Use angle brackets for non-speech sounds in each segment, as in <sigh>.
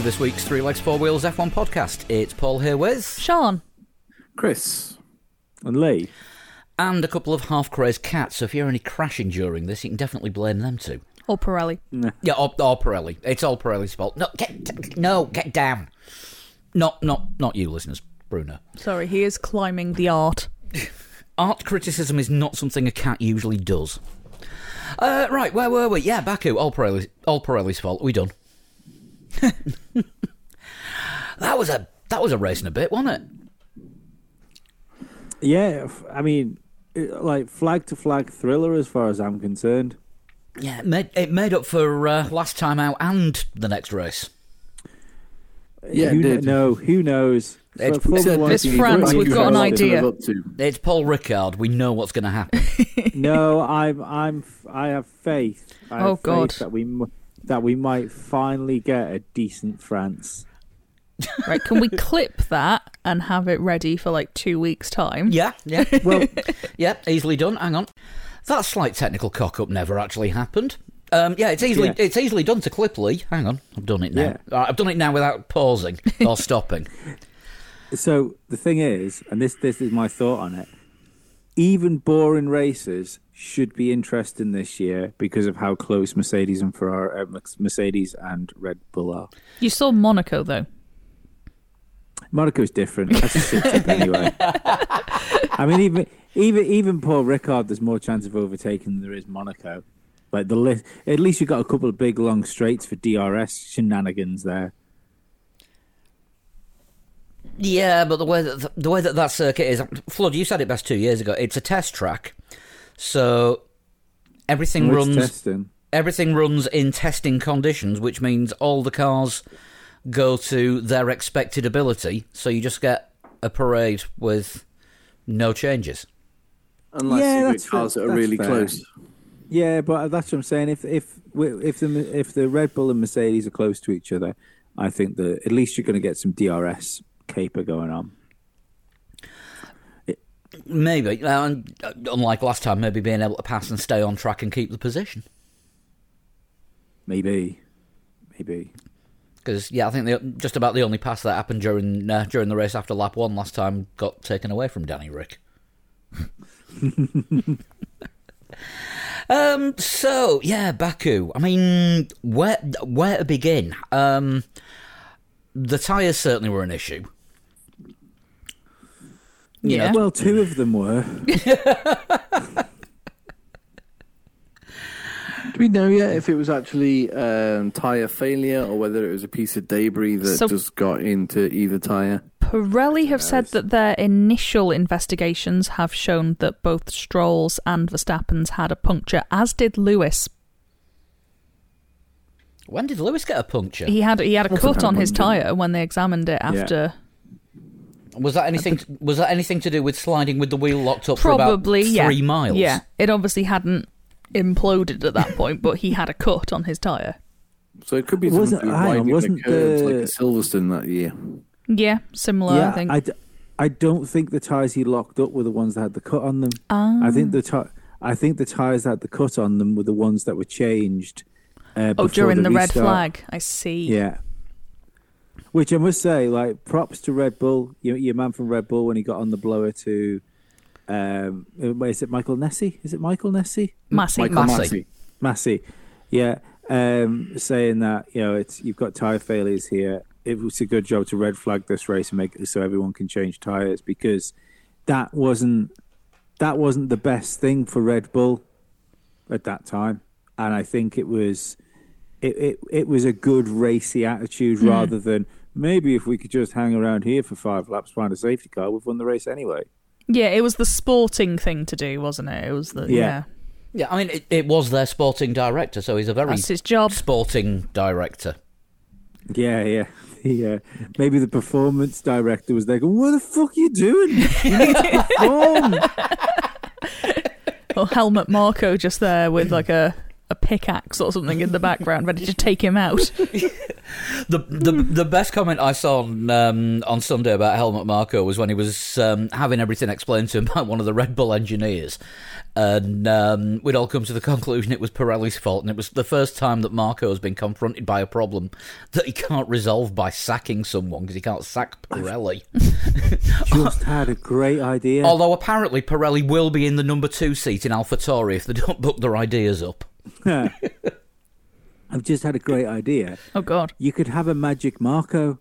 Hi, and welcome to this week's Three Legs Four Wheels F1 podcast. It's Paul here with, Sean. Chris. And Lee. and a couple of half crazed cats. So if you hear any crashing during this, you can definitely blame them too. Or Pirelli. Yeah, or, or Pirelli. It's all Pirelli's fault. No, get no, get down. Not, not, not you, listeners. Bruno. Sorry, he is climbing the art. <laughs> Art criticism is not something a cat usually does. Uh, right, where were we? Yeah, Baku. All Pirelli's, all Pirelli's fault. We done. <laughs> that was a that was a race in a bit, wasn't it? Yeah, I mean, it- like flag to flag thriller as far as I'm concerned. Yeah, it made, it made up for uh, last time out and the next race. Yeah, who it kn- did. No, who knows? It's- For Formula Said One It's France, pretty we've got an idea. It's Paul Ricard. We know what's going to happen. <laughs> No, I'm, I'm, f- I have faith. I have Oh, God. faith that we, m- that we might finally get a decent France. Right, can we clip that and have it ready for like two weeks' time? yeah, yeah, <laughs> Well, <laughs> yeah. Easily done. Hang on. That slight technical cock up never actually happened. Um, yeah, it's easily Yeah. it's easily done to clip Lee. Hang on, I've done it now. Yeah. Uh, I've done it now without pausing or <laughs> stopping. so the thing is, and this, this is my thought on it. Even boring races should be interesting this year because of how close Mercedes and Ferrari, uh, Mercedes and Red Bull are. You saw Monaco though. Monaco's different. That's a shit tip anyway. I mean, even even even Paul Ricard, there's more chance of overtaking than there is Monaco. Like the list, at least you've got a couple of big long straights for DRS shenanigans there. Yeah, but the way that the way that that circuit is, Flood, you said it best two years ago. It's a test track, so everything Which runs testing. everything runs in testing conditions, which means all the cars go to their expected ability. So you just get a parade with no changes. Unless Yeah, you that's cars fair- that are really fair. close. Yeah, but that's what I'm saying. If if if the if the Red Bull and Mercedes are close to each other, I think that at least you're going to get some DRS caper going on. Maybe, uh, unlike last time, maybe being able to pass and stay on track and keep the position. Maybe, maybe. Because yeah, I think the, just about the only pass that happened during uh, during the race after lap one last time got taken away from Danny Rick. <laughs> um. So yeah, Baku. I mean, where where to begin? Um, the tyres certainly were an issue. You Yeah. know, Well, two of them were. Do we know yet if it was actually um, tyre failure or whether it was a piece of debris that So- just got into either tyre? Pirelli have said that their initial investigations have shown that both Stroll's and Verstappen's had a puncture, as did Lewis. when did Lewis get a puncture? He had he had a That's cut on his tyre when they examined it after. Was that anything? Was that anything to do with sliding with the wheel locked up Probably, for about yeah. three miles? Yeah, it obviously hadn't imploded at that <laughs> point, but he had a cut on his tyre. So it could be Wasn't- something hang on, wasn't the curves the- like at Silverstone that year. Yeah, similar. yeah, I think. I, d- I don't think the tires he locked up were the ones that had the cut on them. Ah. I think the ti- I think the tires that had the cut on them were the ones that were changed. Uh, oh, during the, red flag. I see. Yeah. Which I must say, like, props to Red Bull. Your, your man from Red Bull when he got on the blower to, um, is it Michael Nessie? Is it Michael Nessie? Masi. Michael Masi. Masi. Masi, yeah, um, saying that you know it's you've got tire failures here. It was a good job to red flag this race and make it so everyone can change tires because that wasn't that wasn't the best thing for Red Bull at that time, and I think it was it it, it was a good racy attitude rather than maybe if we could just hang around here for five laps find a safety car, we've won the race anyway. Yeah, it was the sporting thing to do, wasn't it? It was the yeah. Yeah. Yeah, I mean, it, it was their sporting director, so he's a very That's his job. sporting director. Yeah, yeah, <laughs> yeah. Uh, maybe the performance director was there going, "What the fuck are you doing? You need to perform." <laughs> Or Helmut Marko just there with like a, a pickaxe or something in the background, ready to take him out. <laughs> The, the the best comment I saw on um, on Sunday about Helmut Marko was when he was um, having everything explained to him by one of the Red Bull engineers, and um, we'd all come to the conclusion it was Pirelli's fault, and it was the first time that Marko has been confronted by a problem that he can't resolve by sacking someone because he can't sack Pirelli. <laughs> Just had a great idea. Although apparently Pirelli will be in the number two seat in AlphaTauri if they don't book their ideas up. <laughs> I've just had a great idea. Oh God. You could have a magic Marko.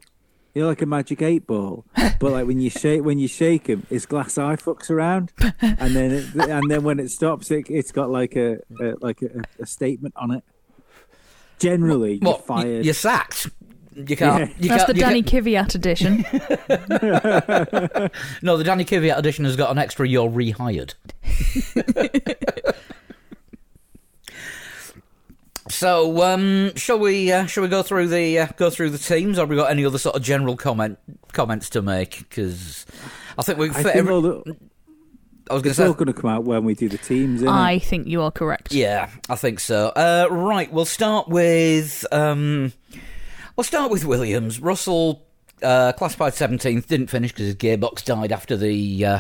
You're like a magic eight ball, but like when you shake when you shake him, his glass eye fucks around, and then it, and then when it stops, it, it's got like a, a like a, a statement on it. Generally, you're fired. You're sacked. You can't. Yeah. You That's can't the Danny can't- edition. <laughs> <laughs> No, the Danny Kvyat edition has got an extra "you're rehired." So, um, shall we? Uh, shall we go through the uh, go through the teams? Or have we got any other sort of general comment comments to make? Because I think we. I for think every- all the, I was going to it's say. all going to come out when we do the teams. Isn't I it? think you are correct. Yeah, I think so. Uh, right, we'll start with um, we'll start with Williams. Russell uh, classified seventeenth, didn't finish because his gearbox died after the uh,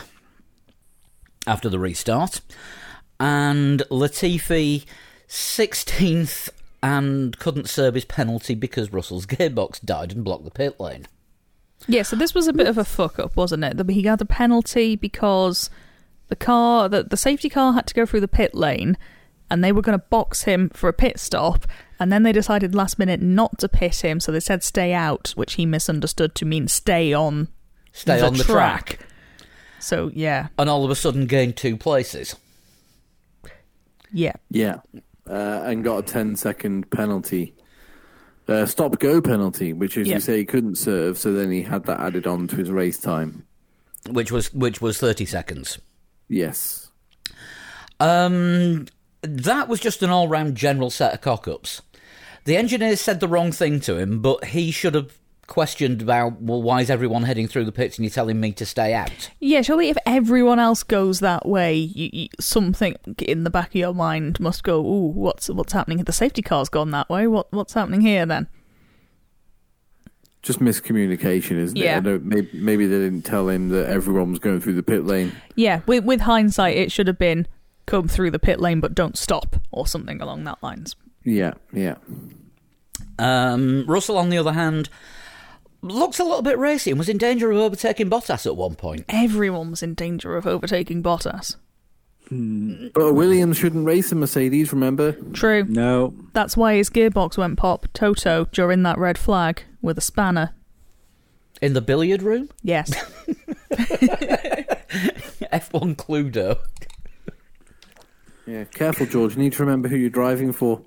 after the restart, and Latifi sixteenth and couldn't serve his penalty because Russell's <laughs> gearbox died and blocked the pit lane. Yeah, so this was a bit of a fuck up, wasn't it? That He got the penalty because the car, the, the safety car had to go through the pit lane and they were going to box him for a pit stop. And then they decided last minute not to pit him, so they said stay out, which he misunderstood to mean stay on. Stay The on the track. track, So, yeah, and all of a sudden gained two places. yeah. Yeah, uh, and got a 10 second penalty. Uh, stop go penalty, which, as Yeah. you say, he couldn't serve, so then he had that added on to his race time. Which was which was thirty seconds. Yes. Um, that was just an all-round general set of cock-ups. The engineers said the wrong thing to him, but he should have questioned about, well, why is everyone heading through the pits and you're telling me to stay out? Yeah, surely if everyone else goes that way, you, you, something in the back of your mind must go, ooh, what's what's happening? The safety car's gone that way. What What's happening here then? Just miscommunication, isn't Yeah. it? I don't, maybe, maybe they didn't tell him that everyone was going through the pit lane. Yeah, with with hindsight, it should have been come through the pit lane, but don't stop, or something along that lines. Yeah, yeah. Um, Russell, on the other hand, looks a little bit racy and was in danger of overtaking Bottas at one point. Everyone was in danger of overtaking Bottas. Hmm. But Williams shouldn't race a Mercedes, remember? True. No, That's why his gearbox went pop. Toto during that red flag with a spanner. In the billiard room? Yes. <laughs> F1 Cluedo. Yeah, careful, George. You need to remember who you're driving for.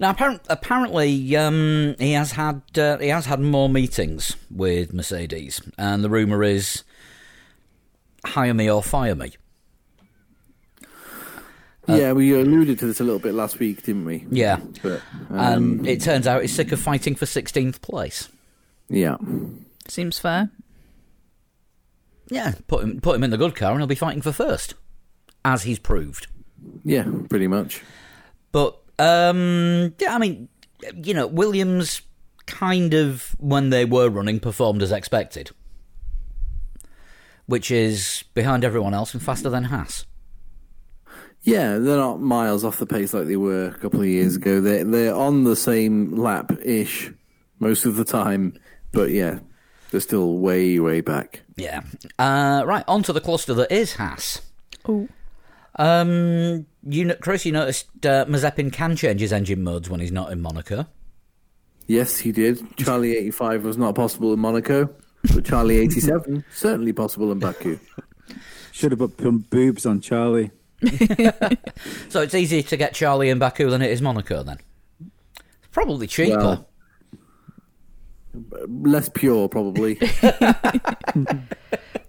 Now, apparent, apparently, um, he has had uh, he has had more meetings with Mercedes, and the rumor is hire me or fire me. yeah, we alluded to this a little bit last week, didn't we? Yeah, But, um, and it turns out he's sick of fighting for 16th place. yeah. Seems fair. Yeah, put him put him in the good car, and he'll be fighting for first, as he's proved. Yeah, pretty much. But um, yeah, I mean, you know, Williams kind of when they were running performed as expected, which is behind everyone else and faster than Haas. Yeah, they're not miles off the pace like they were a couple of years ago. They're, they're on the same lap ish most of the time, but yeah, they're still way, way back. Yeah. Uh, right, on to the cluster that is Haas. Oh, Um, you, kn- Chris, you noticed uh, Mazepin can change his engine modes when he's not in Monaco. Yes, he did. Charlie 85 was not possible in Monaco, but Charlie 87 <laughs> certainly possible in Baku. should have put some boobs on Charlie. <laughs> So it's easier to get Charlie in Baku than it is Monaco, then. Probably cheaper. Well, Less pure, probably. <laughs>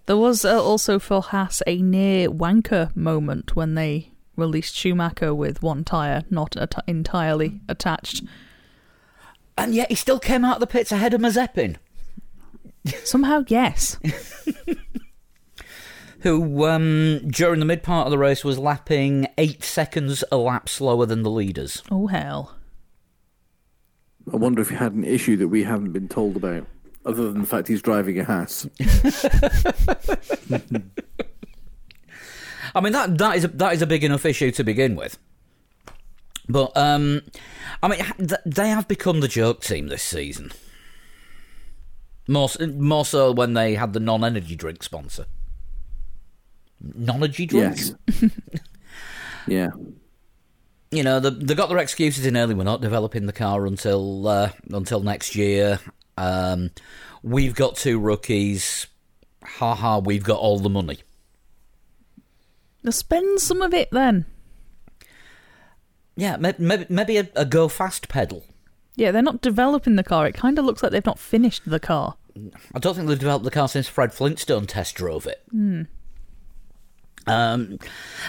there was uh, also for Haas a near wanker moment when they released Schumacher with one tyre not at- entirely attached. and yet he still came out of the pits ahead of Mazepin. Somehow, yes. <laughs> who um, during the mid part of the race was lapping eight seconds a lap slower than the leaders. Oh hell. I wonder if he had an issue that we haven't been told about, other than the fact he's driving a Haas. <laughs> I mean that that is a, that is a big enough issue to begin with. But um, I mean th- they have become the joke team this season. More more so when they had the non-energy drink sponsor. Non-energy drinks. Yes. <laughs> yeah. You know, they, they got their excuses in early. We're not developing the car until uh, until next year. Um, we've got two rookies. Ha ha! We've got all the money. Now spend some of it then. Yeah, maybe maybe, a, a go fast pedal. Yeah, they're not developing the car. It kind of looks like they've not finished the car. I don't think they've developed the car since Fred Flintstone test drove it. Um,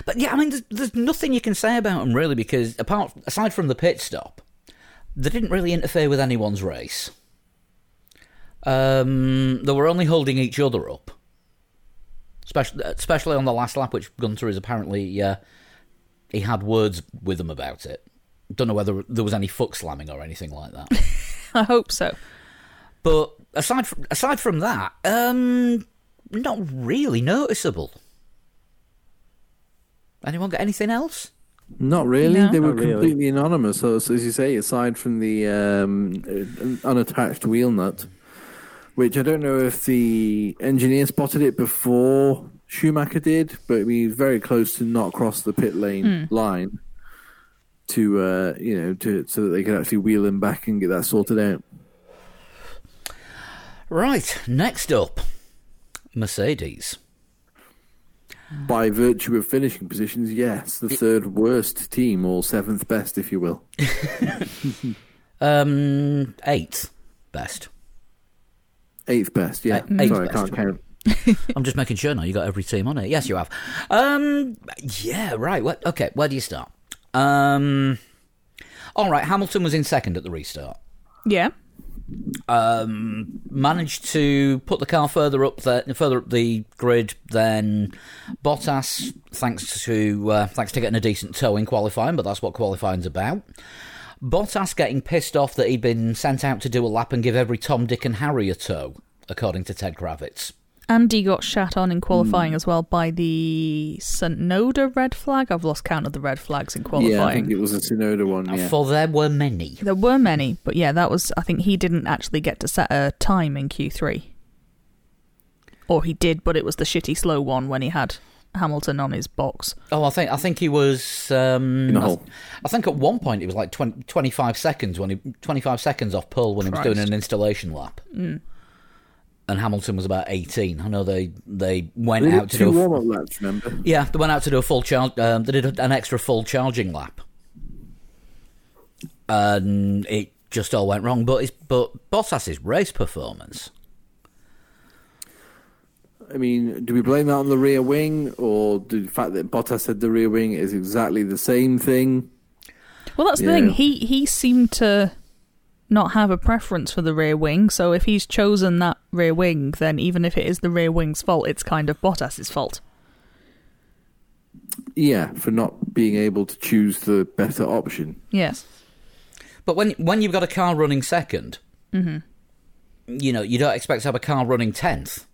but yeah, I mean, there's, there's nothing you can say about them really because apart aside from the pit stop, they didn't really interfere with anyone's race. Um, they were only holding each other up, especially especially on the last lap, which Gunter is apparently uh, he had words with them about it. Don't know whether there was any fuck slamming or anything like that. <laughs> I hope so. But aside from aside from that, um, not really noticeable. Anyone got anything else? Not really. No. They were really. completely anonymous. So, so as you say, aside from the um, uh, unattached wheel nut, which I don't know if the engineer spotted it before Schumacher did, but he was very close to not cross the pit lane line to uh, you know to so that they could actually wheel him back and get that sorted out. Right. Next up, Mercedes. By virtue of finishing positions, yes, the third worst team or seventh best, if you will. <laughs> Um, eighth best. Eighth best, yeah. Eighth Sorry, best. I can't count. <laughs> I'm just making sure now. You got every team on it. Yes, you have. Um, yeah, right. What? Okay, where do you start? Um, all right. Hamilton was in second at the restart. Yeah. Um, managed to put the car further up the further up the grid than Bottas, thanks to uh, thanks to getting a decent tow in qualifying, but that's what qualifying's about. Bottas getting pissed off that he'd been sent out to do a lap and give every Tom, Dick, and Harry a tow, according to Ted Kravitz. Andy got shat on in qualifying hmm. as well by the Tsunoda red flag. I've lost count of the red flags in Yeah, I qualifying. think it was a Tsunoda one. Uh, yeah. For there were many. There were many, but yeah, that was. I think he didn't actually get to set a time in Q3. Or he did, but it was the shitty slow one when he had Hamilton on his box. Oh, I think I think he was. Um, In a I, hole. I think at one point it was like 20, 25 seconds when he twenty five seconds off pole when he was doing an installation lap. Hmm. And Hamilton was about eighteen. I know they they went They out did to two do. A, warm up laps, remember? yeah, they went out to do a full charge. Um, they did an extra full charging lap, and it just all went wrong. But it's, but Bottas's race performance. I mean, do we blame that on the rear wing, or the fact that Bottas said the rear wing is exactly the same thing? Well, that's the thing. He he seemed to not have a preference for the rear wing. So if he's chosen that rear wing, then even if it is the rear wing's fault, it's kind of Bottas's fault. Yeah, for not being able to choose the better option. Yes. But when when you've got a car running 2nd mm-hmm. you know you don't expect to have a car running tenth.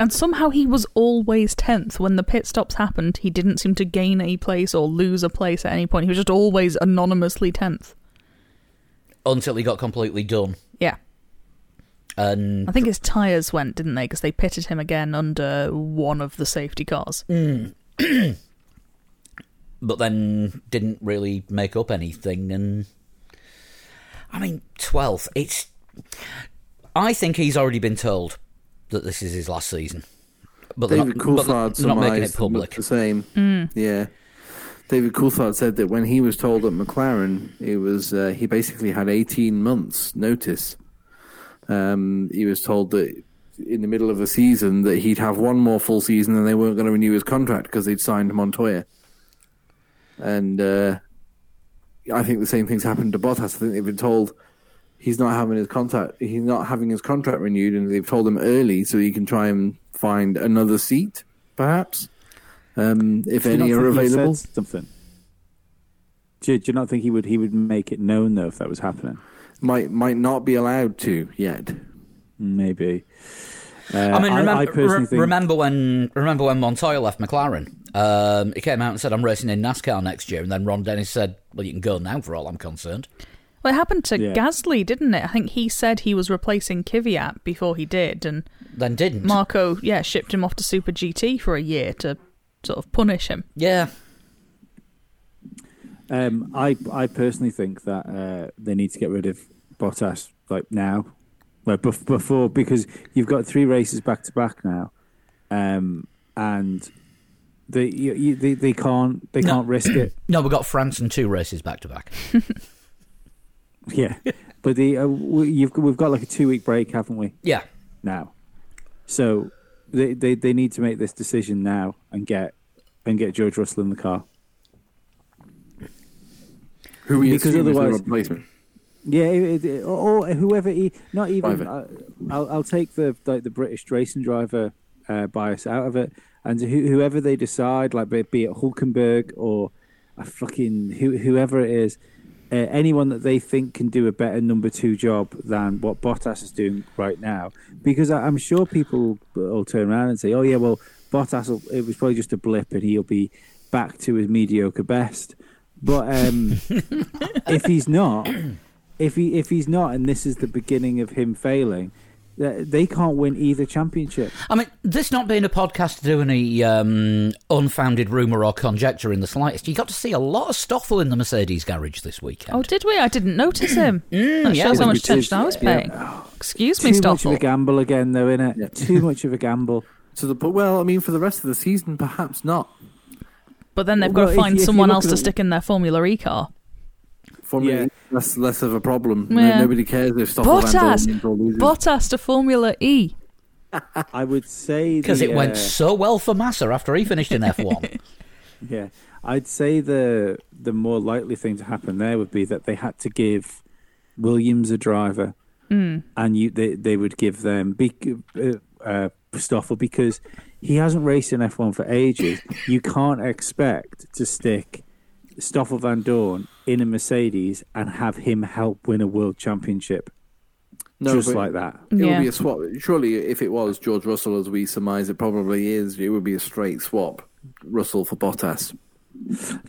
And somehow he was always 10th. When the pit stops happened, he didn't seem to gain a place or lose a place at any point. He was just always anonymously 10th. Until he got completely done. Yeah. And I think his tyres went, didn't they? Because they pitted him again under one of the safety cars. Mm. <clears throat> but then didn't really make up anything. And I mean, twelfth. It's. I think he's already been told that this is his last season. But they're not, but they're not making it public. the same. Mm. Yeah. David Coulthard said that when he was told at McLaren, it was uh, he basically had 18 months notice. Um, he was told that in the middle of the season that he'd have one more full season and they weren't going to renew his contract because they'd signed Montoya. And uh, I think the same thing's happened to Bottas. I think they've been told he's not having his contract he's not having his contract renewed and they've told him early so he can try and find another seat perhaps um, if Do any are think he said available something. Do you, do you not think he would he would make it known though if that was happening? might might not be allowed to yet. Maybe. Uh, I mean, remember, I personally re- think remember when remember when Montoya left McLaren? Um, he came out and said, "I'm racing in NASCAR next year," and then Ron Dennis said, "Well, you can go now, for all I'm concerned." Well, it happened to Yeah. Gasly, didn't it? I think he said he was replacing Kvyat before he did, and Then didn't. Marko, yeah, shipped him off to Super GT for a year to sort of punish him. yeah, Um, I I personally think that uh, they need to get rid of Bottas like now, like bef- before because you've got three races back to back now, um, and they you, you, they they can't they No. can't risk it. <clears throat> no, we've got France and two races back to back. <laughs> Yeah, but the uh, we, you've we've got like a two week break, haven't we? Yeah, Now, so they, they they need to make this decision now and get and get George Russell in the car. Who we Because assume is the otherwise- replacement? Yeah, it, it, or, or whoever he, not even. Private. Uh, I'll, I'll take the like the British racing driver uh, bias out of it, and who, whoever they decide, like be, be it Hulkenberg or a fucking who, whoever it is, uh, anyone that they think can do a better number two job than what Bottas is doing right now, because I, I'm sure people will turn around and say, "Oh yeah, well Bottas, will, it was probably just a blip, and he'll be back to his mediocre best." But um, <laughs> if he's not, if he if he's not, and this is the beginning of him failing, they can't win either championship. I mean, this not being a podcast to do any um, unfounded rumor or conjecture in the slightest, you got to see a lot of Stoffel in the Mercedes garage this weekend. Oh, did we? I didn't notice him. <clears throat> that Mm, yeah, shows how much attention I was Yeah. paying. Excuse Too me, much of a gamble again, though, innit? Yeah. Too much of a gamble. <laughs> So the but well, I mean, for the rest of the season, perhaps not. But then they've Well, got to find if someone look else to it- stick in their Formula E car. Formula Yeah. E, less less of a problem. No- nobody cares if Stoffel Van Bottas! Dorn wins loses. Bottas to Formula E. <laughs> I would say Because the, it went uh, so well for Massa after he finished in F1. <laughs> Yeah, I'd say the the more likely thing to happen there would be that they had to give Williams a driver, Mm. and you they they would give them be, uh, uh, Stoffel because he hasn't raced in F1 for ages. You can't expect to stick Stoffel Vandoorne in a Mercedes and have him help win a world championship no, just like that. It Yeah. would be a swap. Surely, if it was George Russell, as we surmise it probably is, it would be a straight swap. Russell for Bottas.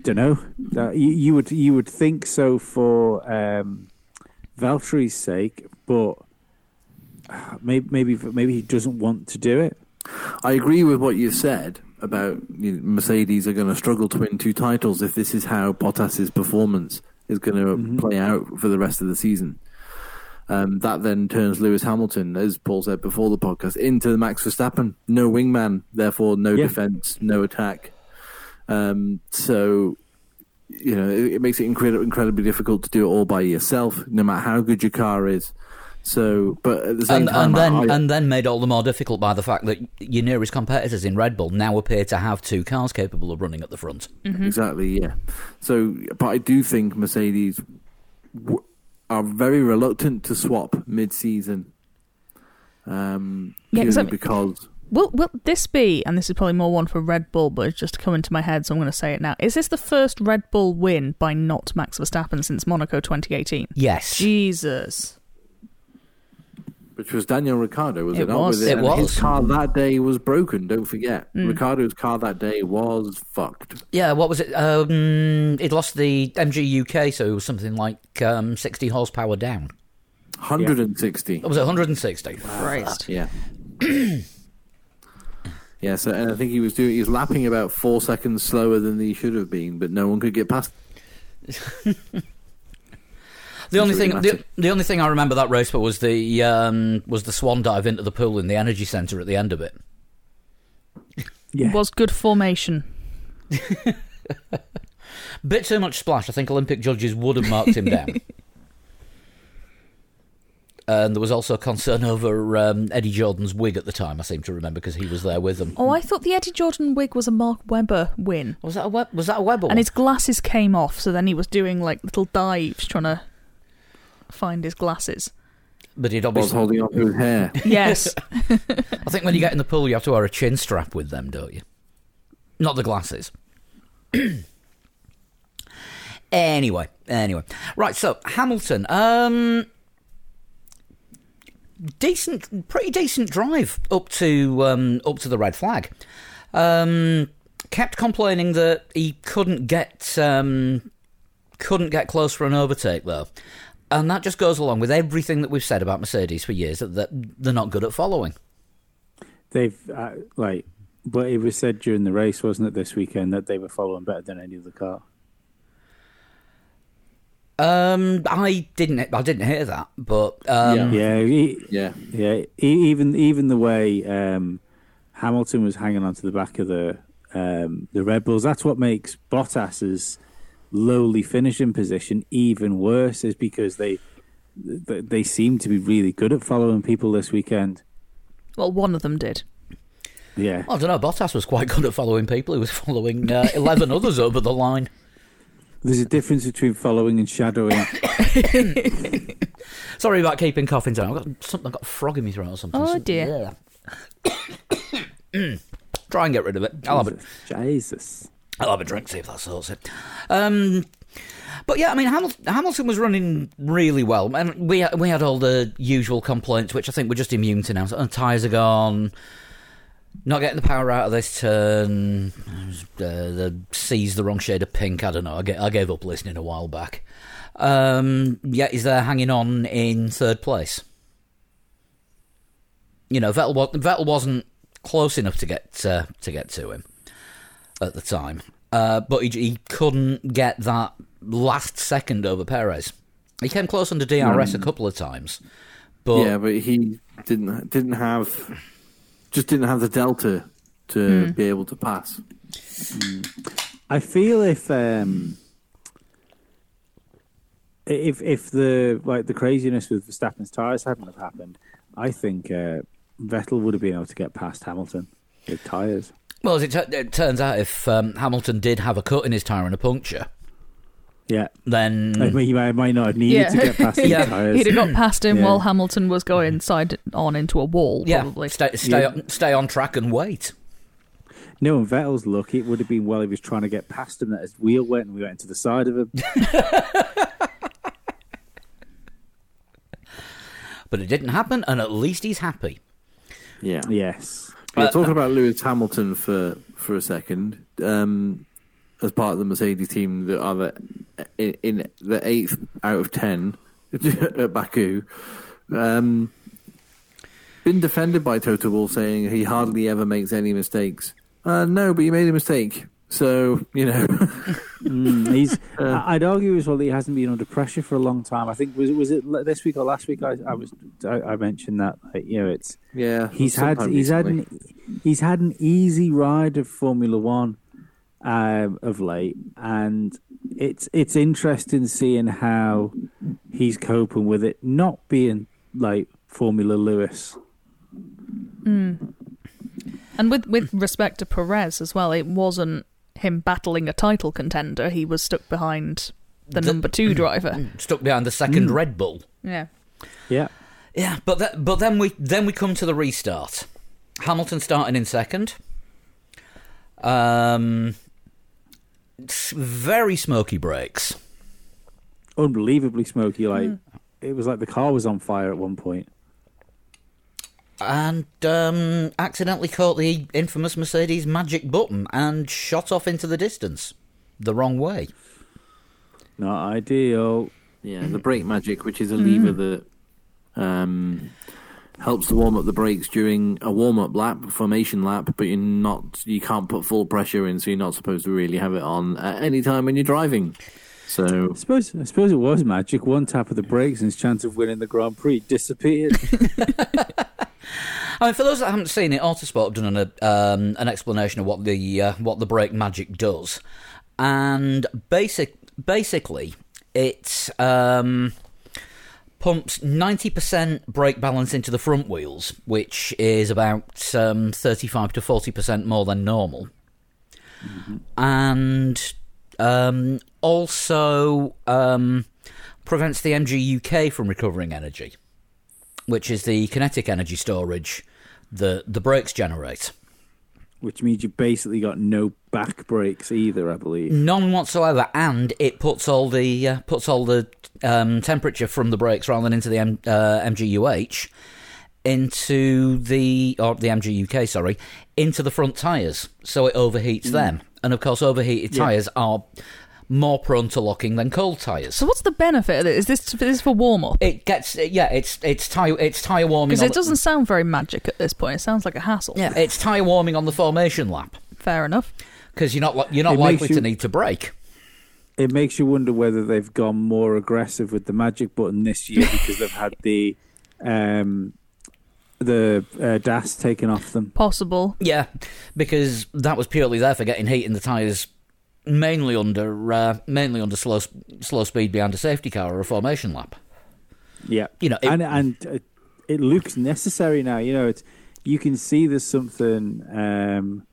Don't know. Uh, you, you would you would think so for um, Valtteri's sake, but uh, maybe maybe maybe he doesn't want to do it. I agree with what you said about you know, Mercedes are going to struggle to win two titles if this is how Bottas's performance is going to Mhm. play out for the rest of the season. Um, that then turns Lewis Hamilton, as Paul said before the podcast, into Max Verstappen. No wingman, therefore no Yeah. defense, no attack. Um, so, you know, it, it makes it incredi- incredibly difficult to do it all by yourself, no matter how good your car is. So, but at the same and, time, and then I, and then made all the more difficult by the fact that your nearest competitors in Red Bull now appear to have two cars capable of running at the front. Exactly, yeah. So, but I do think Mercedes w- are very reluctant to swap mid-season, um, Yeah, 'cause purely I mean- because Will will this be? And this is probably more one for Red Bull, but it's just come into my head, so I'm going to say it now. Is this the first Red Bull win by not Max Verstappen since Monaco 2018? Yes. Jesus. Which was Daniel Ricciardo, was it, It not? was. It and His car that day was broken. Don't forget, Mm. Ricciardo's car that day was fucked. Yeah, what was it? Um, it lost the MGU-K, so it was something like um, 60 horsepower down. 160. Or was it 160? Christ. Yeah. <clears throat> yeah. So, and I think he was doing. He was lapping about four seconds slower than he should have been, but no one could get past. <laughs> The only really thing, the, the only thing I remember that race for was the um, was the swan dive into the pool in the energy centre at the end of it. <laughs> Yeah, Was good formation. <laughs> Bit too much splash. I think Olympic judges would have marked him down. <laughs> And there was also concern over um, Eddie Jordan's wig at the time. I seem to remember because he was there with them. Oh, I thought the Eddie Jordan wig was a Mark Webber win. Was that a web? Was that a Webber? And one? his glasses came off, so then he was doing like little dives trying to find his glasses. But he'd Was obviously. holding on to his hair. <laughs> Yes. <laughs> I think when you get in the pool, you have to wear a chin strap with them, don't you? Not the glasses. <clears throat> anyway, anyway, right. So Hamilton. Um, decent, pretty decent drive up to um, up to the red flag. Um, kept complaining that he couldn't get um, couldn't get close for an overtake though, and that just goes along with everything that we've said about Mercedes for years that, that they're not good at following. They've uh, like, but it was said during the race, wasn't it, this weekend that they were following better than any other car. Um, I didn't, I didn't hear that, but um, Yeah, he, Yeah. yeah. e- Even even the way um, Hamilton was hanging onto the back of the um, the Red Bulls. That's what makes Bottas's lowly finishing position even worse. Is because they they they seem to be really good at following people this weekend. Well, one of them did. Yeah, I don't know. Bottas was quite good at following people. He was <laughs> following uh, eleven others over the line. there's a difference between following and shadowing. <coughs> Sorry about keeping coughing down. I've got something. I've got a frog in my throat or something. Oh, Something- dear. Yeah. <coughs> <coughs> Try and get rid of it. I'll have a, Jesus. I'll have a drink, see if that sorts it. Um, but yeah, I mean, Hamilton, Hamilton was running really well, and we we had all the usual complaints, which I think we're just immune to now. So, uh, tires are gone, not getting the power out of this turn, uh, the sea's the wrong shade of pink. I don't know. I, ga- I gave up listening a while back. Um, yeah, he's there hanging on in third place. You know, Vettel, Vettel wasn't close enough to get uh, to get to him at the time. Uh, but he, he couldn't get that last second over Perez. He came close under DRS a couple of times, but yeah, but he didn't didn't have just didn't have the delta to be able to pass. I feel if um, if if the like the craziness with Verstappen's tires hadn't have happened, I think uh, Vettel would have been able to get past Hamilton with tires. Well, as it, tu- it turns out, if um, Hamilton did have a cut in his tyre and a puncture, Yeah, then I mean, he might, might not have needed Yeah. to get past <laughs> the Yeah. tires. He'd have got past him Yeah. while Hamilton was going side on into a wall, yeah, probably. stay stay Yeah. on, stay on track and wait. No, and Vettel's luck, it would have been well if he was trying to get past him that his wheel went and we went into the side of him. <laughs> But it didn't happen, and at least he's happy. Yeah. yes. Yeah, talking about Lewis Hamilton for for a second, um, as part of the Mercedes team that are the, in, in the eighth out of ten <laughs> at Baku, um, been defended by Toto Wolff saying he hardly ever makes any mistakes. Uh, no, but he made a mistake, so you know. Mm, he's. <laughs> I- I'd argue as well that he hasn't been under pressure for a long time. I think was was it this week or last week? I, I was I, I mentioned that like, you know it's yeah, he's had sometime he's had an, he's had an easy ride of Formula One um, of late, and it's it's interesting seeing how he's coping with it not being like Formula Lewis. And with with respect to Perez as well, it wasn't him battling a title contender. He was stuck behind the, The- number two driver. Mm, stuck behind the second mm. Red Bull. Yeah. Yeah, Yeah, but that, but then we then we come to the restart. Hamilton starting in second. Um, very smoky brakes. unbelievably smoky. Like mm. it was like the car was on fire at one point. And um, accidentally caught the infamous Mercedes magic button and shot off into the distance the wrong way. Not ideal. Yeah, the <clears throat> brake magic, which is a lever that um, helps to warm up the brakes during a warm up lap, formation lap, but you're not you can't put full pressure in, so you're not supposed to really have it on at any time when you're driving. So I suppose I suppose it was magic. One tap of the brakes and his chance of winning the Grand Prix disappeared. <laughs> <laughs> I mean, for those that haven't seen it, Autosport have done an, um, an explanation of what the uh, what the brake magic does, and basic basically it um, pumps ninety percent brake balance into the front wheels, which is about um, thirty-five to forty percent more than normal, and um, also um, prevents the MGU-K from recovering energy which is the kinetic energy storage that the brakes generate. Which means you basically got no back brakes either, I believe. None whatsoever, and it puts all the uh, puts all the um, temperature from the brakes rather than into the M- uh, MGU-H into the or the MGU-K, sorry, into the front tyres, so it overheats them. And of course, overheated Yeah. tyres are more prone to locking than cold tyres. So what's the benefit of it? Is this is this for warm up? It gets yeah, it's it's tire it's tire warming. Because it doesn't sound very magic at this point. It sounds like a hassle. Yeah, it's tire warming on the formation lap Fair enough. because you're not li- you're not It likely you- to need to brake. It makes you wonder whether they've gone more aggressive with the magic button this year because they've had the <laughs> um, the uh, DAS taken off them. Possible. Yeah, because that was purely there for getting heat in the tyres, mainly under uh, mainly under slow slow speed behind a safety car or a formation lap. Yeah, You know, it- and and uh, it looks necessary now. You know, it's you can see there's something um,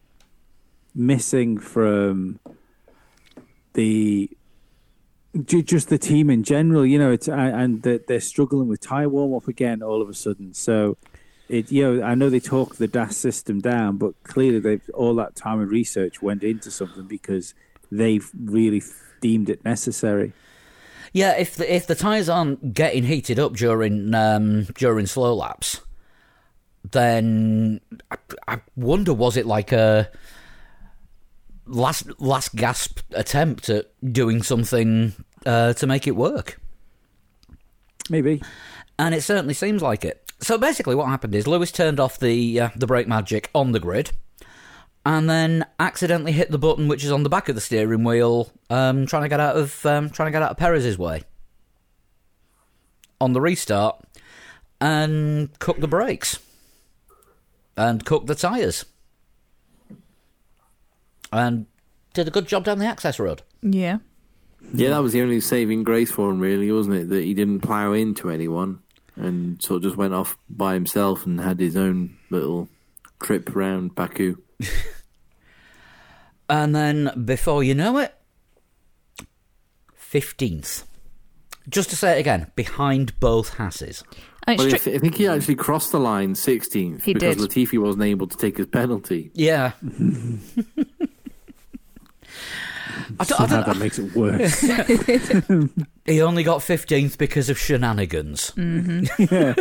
missing from the just the team in general. You know, it's and that they're struggling with tire warm up again all of a sudden. So. It, you know, I know they talk the DAS system down, but clearly they've all that time and research went into something because they've really deemed it necessary. Yeah, if the if the tyres aren't getting heated up during um, during slow laps, then I, I wonder was it like a last last gasp attempt at doing something uh, to make it work? Maybe. and it certainly seems like it. So basically, what happened is Lewis turned off the uh, the brake magic on the grid, and then accidentally hit the button which is on the back of the steering wheel, um, trying to get out of um, trying to get out of Perez's way on the restart, and cooked the brakes and cooked the tyres, and did a good job down the access road. Yeah. Yeah, that was the only saving grace for him, really, wasn't it? That he didn't plough into anyone and sort of just went off by himself and had his own little trip round Baku. <laughs> And then, before you know it, 15th. Just to say it again, behind both Hasses. And it's Well, I, tri- th- I think he actually crossed the line 16th He because did. Latifi wasn't able to take his penalty. Yeah. <laughs> I don't, I Somehow don't, that makes it worse. <laughs> he only got 15th because of shenanigans. Mm-hmm. yeah.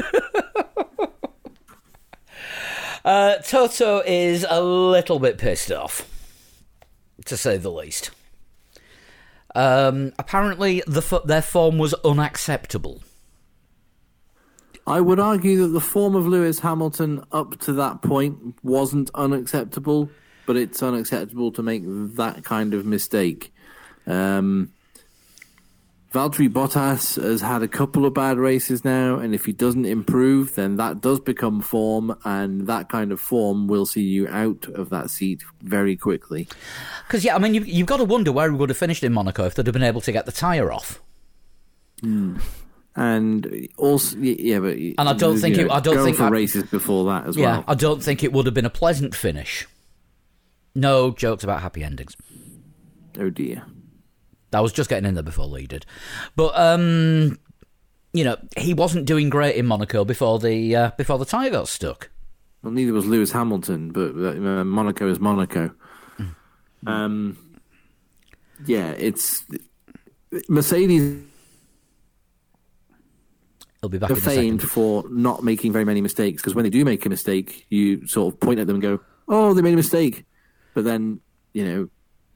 Uh, Toto is a little bit pissed off, to say the least. Um, apparently, the fo- their form was unacceptable. I would argue that the form of Lewis Hamilton up to that point wasn't unacceptable, but it's unacceptable to make that kind of mistake. Um, Valtteri Bottas has had a couple of bad races now, and if he doesn't improve, then that does become form, and that kind of form will see you out of that seat very quickly. Because, yeah, I mean, you, you've got to wonder where we would have finished in Monaco if they'd have been able to get the tyre off. Hmm. And also, yeah, but And I don't think you it- I don't think for I- races before that as Yeah, well. I don't think it would have been a pleasant finish. No jokes about happy endings. Oh dear. I was just getting in there before Lee did. But um you know, he wasn't doing great in Monaco before the uh, before the tyre got stuck. Well, neither was Lewis Hamilton, but uh, Monaco is Monaco. Um, yeah, it's Mercedes He'll be back second. famed for not making very many mistakes because when they do make a mistake, you sort of point at them and go, "Oh, they made a mistake," but then you know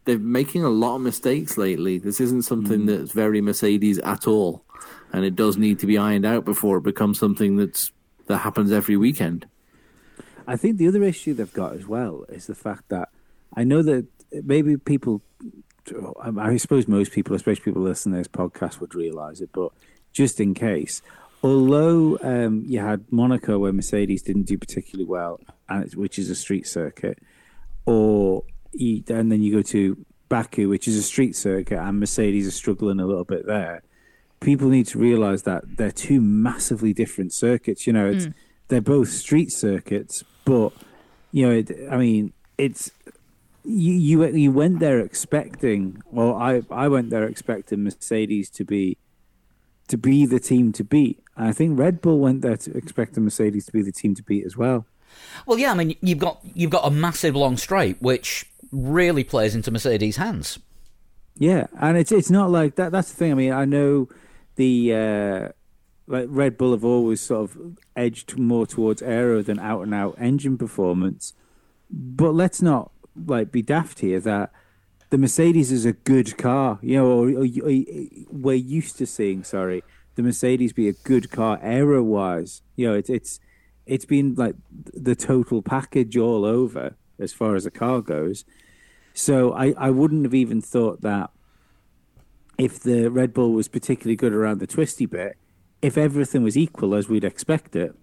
they're making a lot of mistakes lately. This isn't something that's very Mercedes at all, and it does need to be ironed out before it becomes something that's that happens every weekend. I think the other issue they've got as well is the fact that I know that maybe people, I suppose most people, especially people listening to this podcast, would realise it, but just in case, although um, you had Monaco where Mercedes didn't do particularly well, and it's, which is a street circuit, or you, and then you go to Baku, which is a street circuit, and Mercedes are struggling a little bit there. People need to realise that they're two massively different circuits. You know, it's mm. they're both street circuits, but you know, it, I mean, it's you, you you went there expecting, well, I I went there expecting Mercedes to be to be the team to beat. And I think Red Bull went there to expecting Mercedes to be the team to beat as well. Well, yeah, I mean, you've got you've got a massive long straight, which really plays into Mercedes' hands. Yeah, and it's it's not like that. That's the thing. I mean, I know the uh, like Red Bull have always sort of edged more towards aero than out and out engine performance. But let's not like be daft here that the Mercedes is a good car. You know, or, or, or we're used to seeing. Sorry, the Mercedes be a good car aero wise. You know, it's it's it's been like the total package all over as far as a car goes. So I, I wouldn't have even thought that if the Red Bull was particularly good around the twisty bit, if everything was equal as we'd expect it,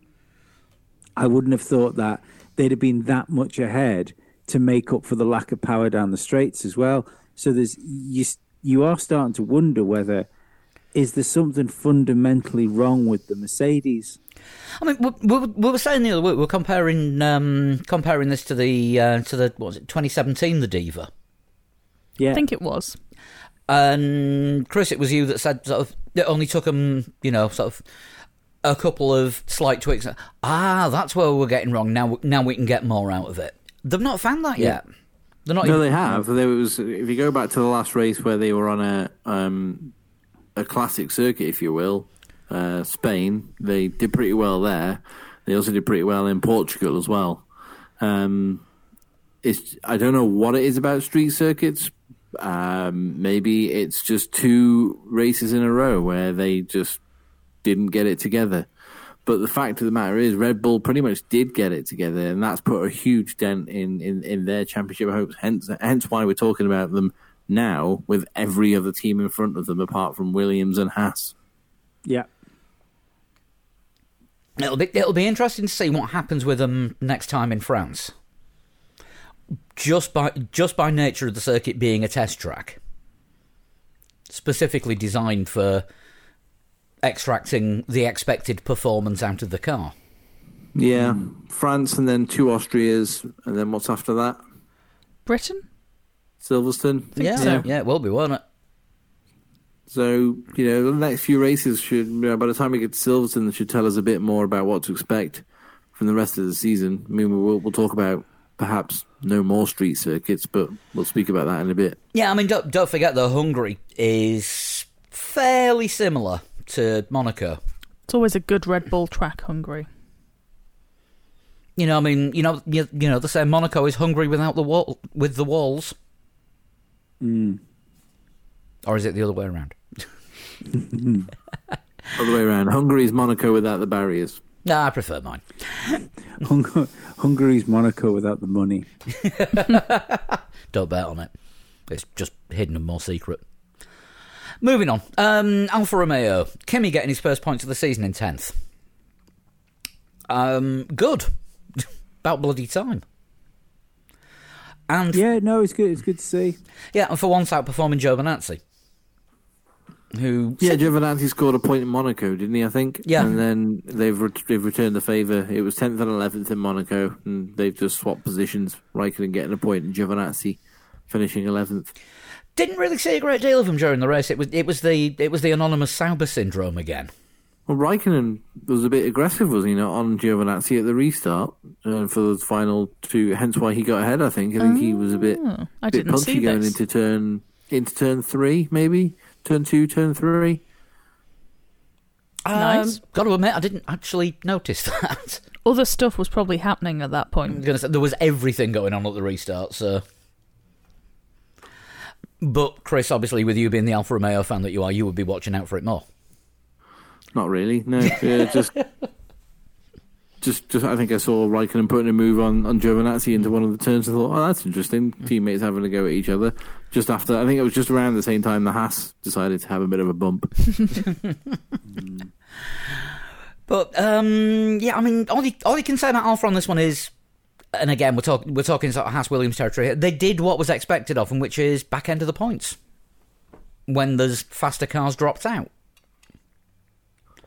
I wouldn't have thought that they'd have been that much ahead to make up for the lack of power down the straights as well. So there's you you are starting to wonder whether is there something fundamentally wrong with the Mercedes? I mean, we, we, we were saying the other week we are comparing um, comparing this to the uh, to the what was it 2017 the Diva. Yeah, I think it was. And Chris, it was you that said sort of it only took them, you know, sort of a couple of slight tweaks. Ah, that's where we're getting wrong. Now, now we can get more out of it. They've not found that yet. They're not. No, even, they have. There was if you go back to the last race where they were on a um, a classic circuit, if you will, uh, Spain. They did pretty well there. They also did pretty well in Portugal as well. Um, it's I don't know what it is about street circuits. Um, maybe it's just two races in a row where they just didn't get it together. But the fact of the matter is, Red Bull pretty much did get it together, and that's put a huge dent in, in, in their championship hopes. Hence, hence why we're talking about them now with every other team in front of them apart from Williams and Haas. Yeah. It'll be it'll be interesting to see what happens with them next time in France. Just by just by nature of the circuit being a test track, specifically designed for extracting the expected performance out of the car. Yeah, France and then two Austrias, and then what's after that? Britain? Silverstone. Yeah, so. yeah, it will be, won't it? So, you know, the next few races should, you know, by the time we get to Silverstone, they should tell us a bit more about what to expect from the rest of the season. I mean, we'll, we'll talk about perhaps no more street circuits, but we'll speak about that in a bit. Yeah, I mean, don't, don't forget though, Hungary is fairly similar to Monaco. It's always a good Red Bull track, Hungary. You know, I mean, you know, you, you know, they say Monaco is Hungary without the wall, with the walls, Mm. or is it the other way around? <laughs> Other way around. Hungary's Monaco without the barriers. No, I prefer mine. <laughs> Hung- Hungary's Monaco without the money. <laughs> Don't bet on it. It's just hidden and more secret. Moving on. Um, Alfa Romeo. Kimi getting his first points of the season in 10th. Um, good. About bloody time. And Yeah, no, it's good. It's good to see. yeah, and for once outperforming Giovinazzi. Who Yeah, Giovinazzi scored a point in Monaco, didn't he? I think. Yeah. And then they've re- they've returned the favour. It was tenth and eleventh in Monaco, and they've just swapped positions. Raikkonen getting a point, and Giovinazzi finishing eleventh. didn't really see a great deal of him during the race. It was it was the it was the anonymous Sauber syndrome again. Well, Raikkonen was a bit aggressive, was he not, on Giovinazzi at the restart uh, for the final two? Hence why he got ahead. I think. I think he was a bit Oh, I bit didn't punchy see going into turn into turn three, maybe turn two, turn three. Nice. Um, got to admit, I didn't actually notice <laughs> that. Other stuff was probably happening at that I'm point. say there was everything going on at the restart, so. But Chris, obviously, with you being the Alfa Romeo fan that you are, you would be watching out for it more. Not really. No, yeah, just, <laughs> just, just. I think I saw Raikkonen putting a move on on Giovinazzi into one of the turns. and thought, oh, that's interesting. Teammates having a go at each other. Just after, I think it was just around the same time the Haas decided to have a bit of a bump. <laughs> But um, yeah, I mean, all you, all you can say about Alfa on this one is, and again, we're talking we're talking sort of Haas Williams territory. They did what was expected of them, which is back end of the points when there's faster cars dropped out.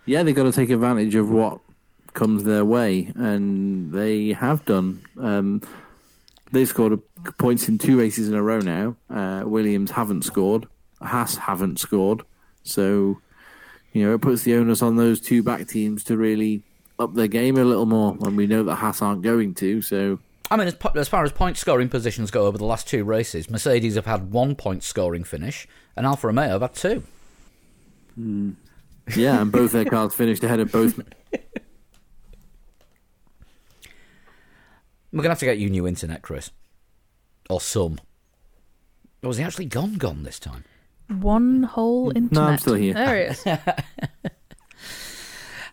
Yeah, they've got to take advantage of what comes their way, and they have done. Um, they scored points in two races in a row now. Uh, Williams haven't scored. Haas haven't scored. So, you know, it puts the onus on those two back teams to really up their game a little more. And we know that Haas aren't going to. So, I mean, as, as far as point scoring positions go over the last two races, Mercedes have had one point scoring finish, and Alfa Romeo have had two. Yeah, and both their cars finished ahead of both. <laughs> We're going to have to get you new internet, Chris. Or some. Or was he actually gone, gone this time? One whole internet. No, I'm still here. There it is. <laughs>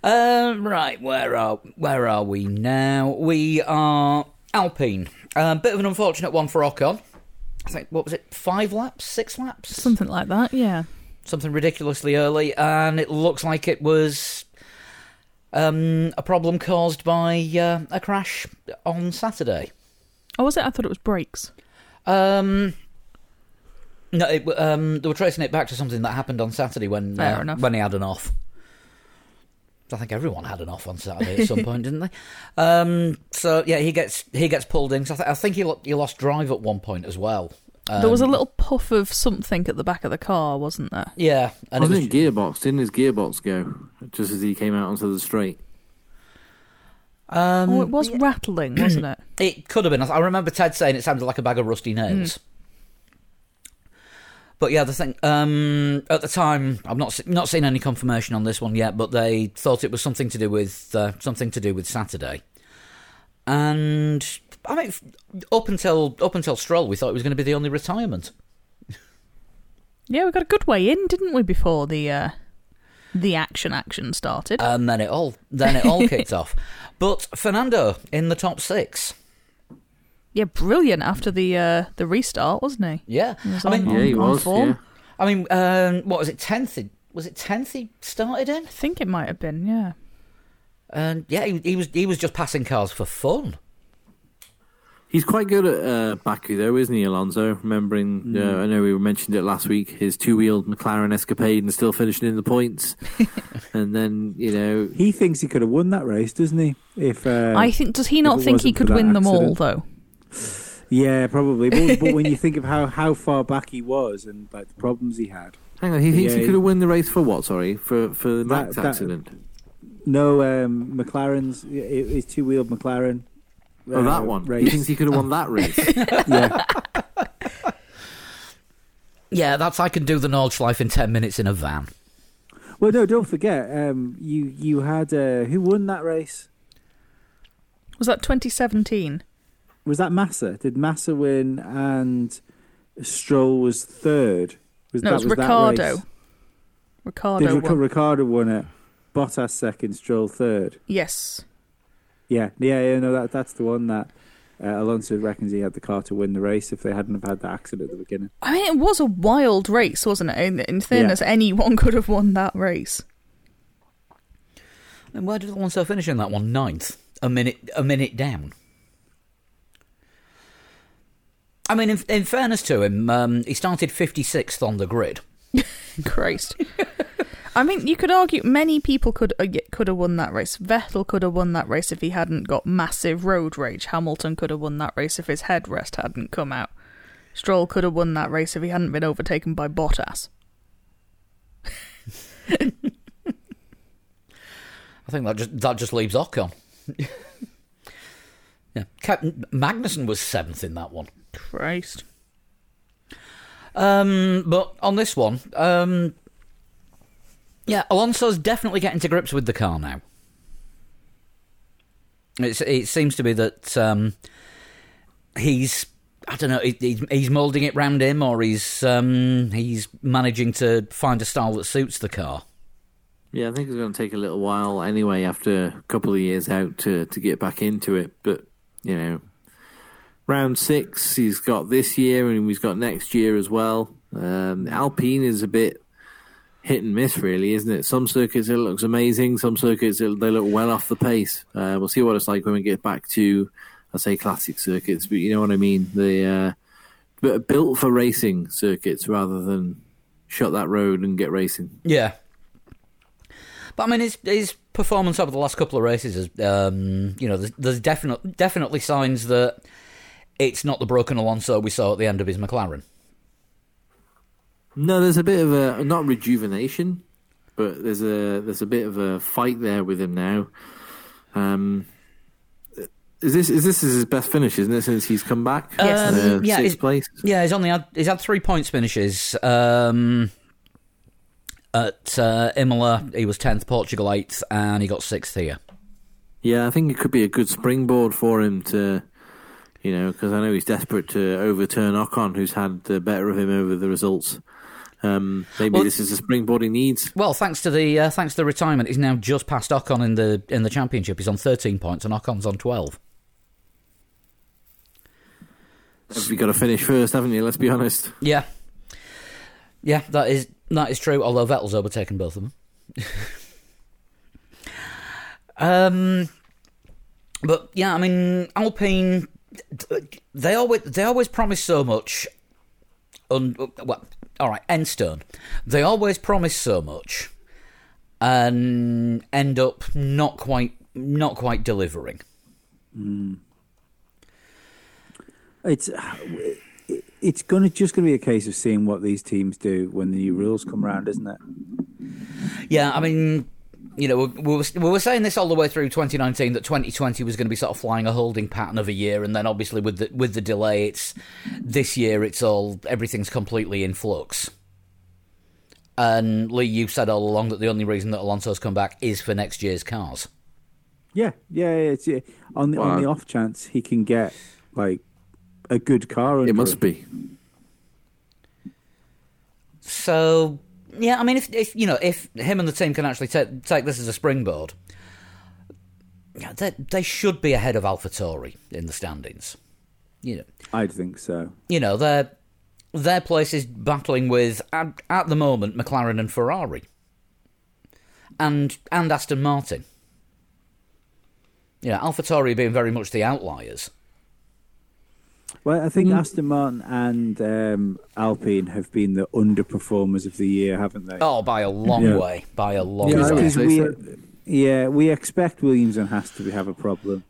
Um, right, where are where are we now? We are Alpine. A um, bit of an unfortunate one for Ocon. I think what was it? Five laps, six laps, Something like that, yeah. Something ridiculously early, and it looks like it was um, a problem caused by uh, a crash on Saturday. Oh, was it? I thought it was brakes. Um, no, it, um, they were tracing it back to something that happened on Saturday when uh, when he had an off. I think everyone had an off on Saturday at some <laughs> point, didn't they? Um, so yeah, he gets he gets pulled in. 'cause I, th- I think he lo- he lost drive at one point as well. Um, there was a little puff of something at the back of the car, wasn't there? yeah, and it Wasn't was, it gearbox? Didn't his gearbox go just as he came out onto the straight? um, oh, it was rattling, wasn't it? <clears throat> It could have been. I remember Ted saying it sounded like a bag of rusty nails. But yeah, the thing um, at the time, I've not se- not seen any confirmation on this one yet, but they thought it was something to do with uh, something to do with Saturday. And I mean, up until up until Stroll, we thought it was going to be the only retirement. Yeah, we got a good way in, didn't we, before the uh, the action action started? and then it all then it all <laughs> kicked off. But Fernando in the top six, yeah, brilliant after the uh, the restart, wasn't he? yeah. He was I mean, on- Yeah, he was. Yeah. I mean, um, what was it? Tenth? Was it tenth? He started in, I think it might have been, yeah. And yeah, he, he was he was just passing cars for fun. He's quite good at uh, Baku, though, isn't he, Alonso? Remembering, uh, I know we mentioned it last week, his two-wheeled McLaren escapade and still finishing in the points. <laughs> and then, you know, He thinks he could have won that race, doesn't he? If uh, I think does he not think he could that win them all though? yeah, probably. But, <laughs> but when you think of how, how far back he was and like the problems he had, hang on, he thinks Yeah, he he- could have won the race for what, sorry? For for the That- Max that- accident? No um, McLaren's his two wheeled McLaren. oh, uh, that one. Race. He thinks he could have won that race. <laughs> yeah, Yeah, that's I can do the Nordschleife in ten minutes in a van. Well, no, don't forget. Um, you you had uh, who won that race? Was that 2017? Was that Massa? Did Massa win and Stroll was third? Was No, that it was was that Ricciardo. race? Ricciardo Did Ric- won. Ricciardo won it? Bottas second, Stroll third. yes. Yeah, yeah, yeah. No, that that's the one that uh, Alonso reckons he had the car to win the race if they hadn't have had the accident at the beginning. I mean, it was a wild race, wasn't it? In, in fairness, anyone <laughs> could have won that race. And where did Alonso finish in that one? Ninth, a minute a minute down. I mean, in, in fairness to him, um, he started fifty sixth on the grid. <laughs> Christ. <laughs> I mean, you could argue many people could uh, could have won that race. Vettel could have won that race if he hadn't got massive road rage. Hamilton could have won that race if his headrest hadn't come out. Stroll could have won that race if he hadn't been overtaken by Bottas. <laughs> I think that just that just leaves Ocon. <laughs> yeah, Captain Magnussen was seventh in that one. Christ. Um, but on this one, um, yeah, Alonso's definitely getting to grips with the car now. It's, it seems to be that um, he's, I don't know, he- he's, he's moulding it round him, or he's um, he's managing to find a style that suits the car. yeah, I think it's going to take a little while anyway after a couple of years out to, to get back into it. But, you know, round six he's got this year and he's got next year as well. Um, Alpine is a bit hit and miss, really, isn't it? Some circuits it looks amazing, some circuits it, they look well off the pace. Uh, we'll see what it's like when we get back to, I say, classic circuits, but you know what I mean. The uh, built for racing circuits rather than shut that road and get racing. Yeah. But I mean, his his performance over the last couple of races is, um, you know, there's, there's definite, definitely signs that it's not the broken Alonso we saw at the end of his McLaren. No, there's a bit of a not rejuvenation, but there's a there's a bit of a fight there with him now. Um, is this is this his best finish, isn't it? Since he's come back, Yes. Uh, Um, yeah, sixth place. Yeah, he's only had he's had three points finishes. Um, At uh, Imola, he was 10th, Portugal 8th, and he got 6th here. Yeah, I think it could be a good springboard for him to, you know, because I know he's desperate to overturn Ocon, who's had the better of him over the results. Um, maybe Well- this is a springboard he needs. Well, thanks to the uh, thanks to the retirement, he's now just past Ocon in the in the championship. He's on 13 points, and Ocon's on 12. You've got to finish first, haven't you? Let's be honest. Yeah, yeah, that is that is true. Although Vettel's overtaken both of them. <laughs> um, but yeah, I mean Alpine, they always they always promise so much. Un, well, all right, Enstone, they always promise so much, and end up not quite not quite delivering. Hmm. It's <sighs> it's gonna just gonna be a case of seeing what these teams do when the new rules come around, isn't it? Yeah, I mean, you know, we we were, we were saying this all the way through 2019 that 2020 was going to be sort of flying a holding pattern of a year, and then obviously with the with the delay, it's this year. It's all everything's completely in flux. And Lee, you said all along that the only reason that Alonso's come back is for next year's cars. Yeah, yeah. It's yeah. on the on the off chance he can get like a good car. Under It must him. be. So yeah, I mean, if if you know, if him and the team can actually take take this as a springboard, they they should be ahead of AlphaTauri in the standings. You know, I'd think so. you know, their their place is battling with at, at the moment McLaren and Ferrari, and and Aston Martin. Yeah, AlphaTauri being very much the outliers. Well, I think Aston Martin and um, Alpine have been the underperformers of the year, haven't they? Oh, by a long Yeah. way, by a long Yeah, way. would because say we, yeah, we expect Williams and Haas to have a problem.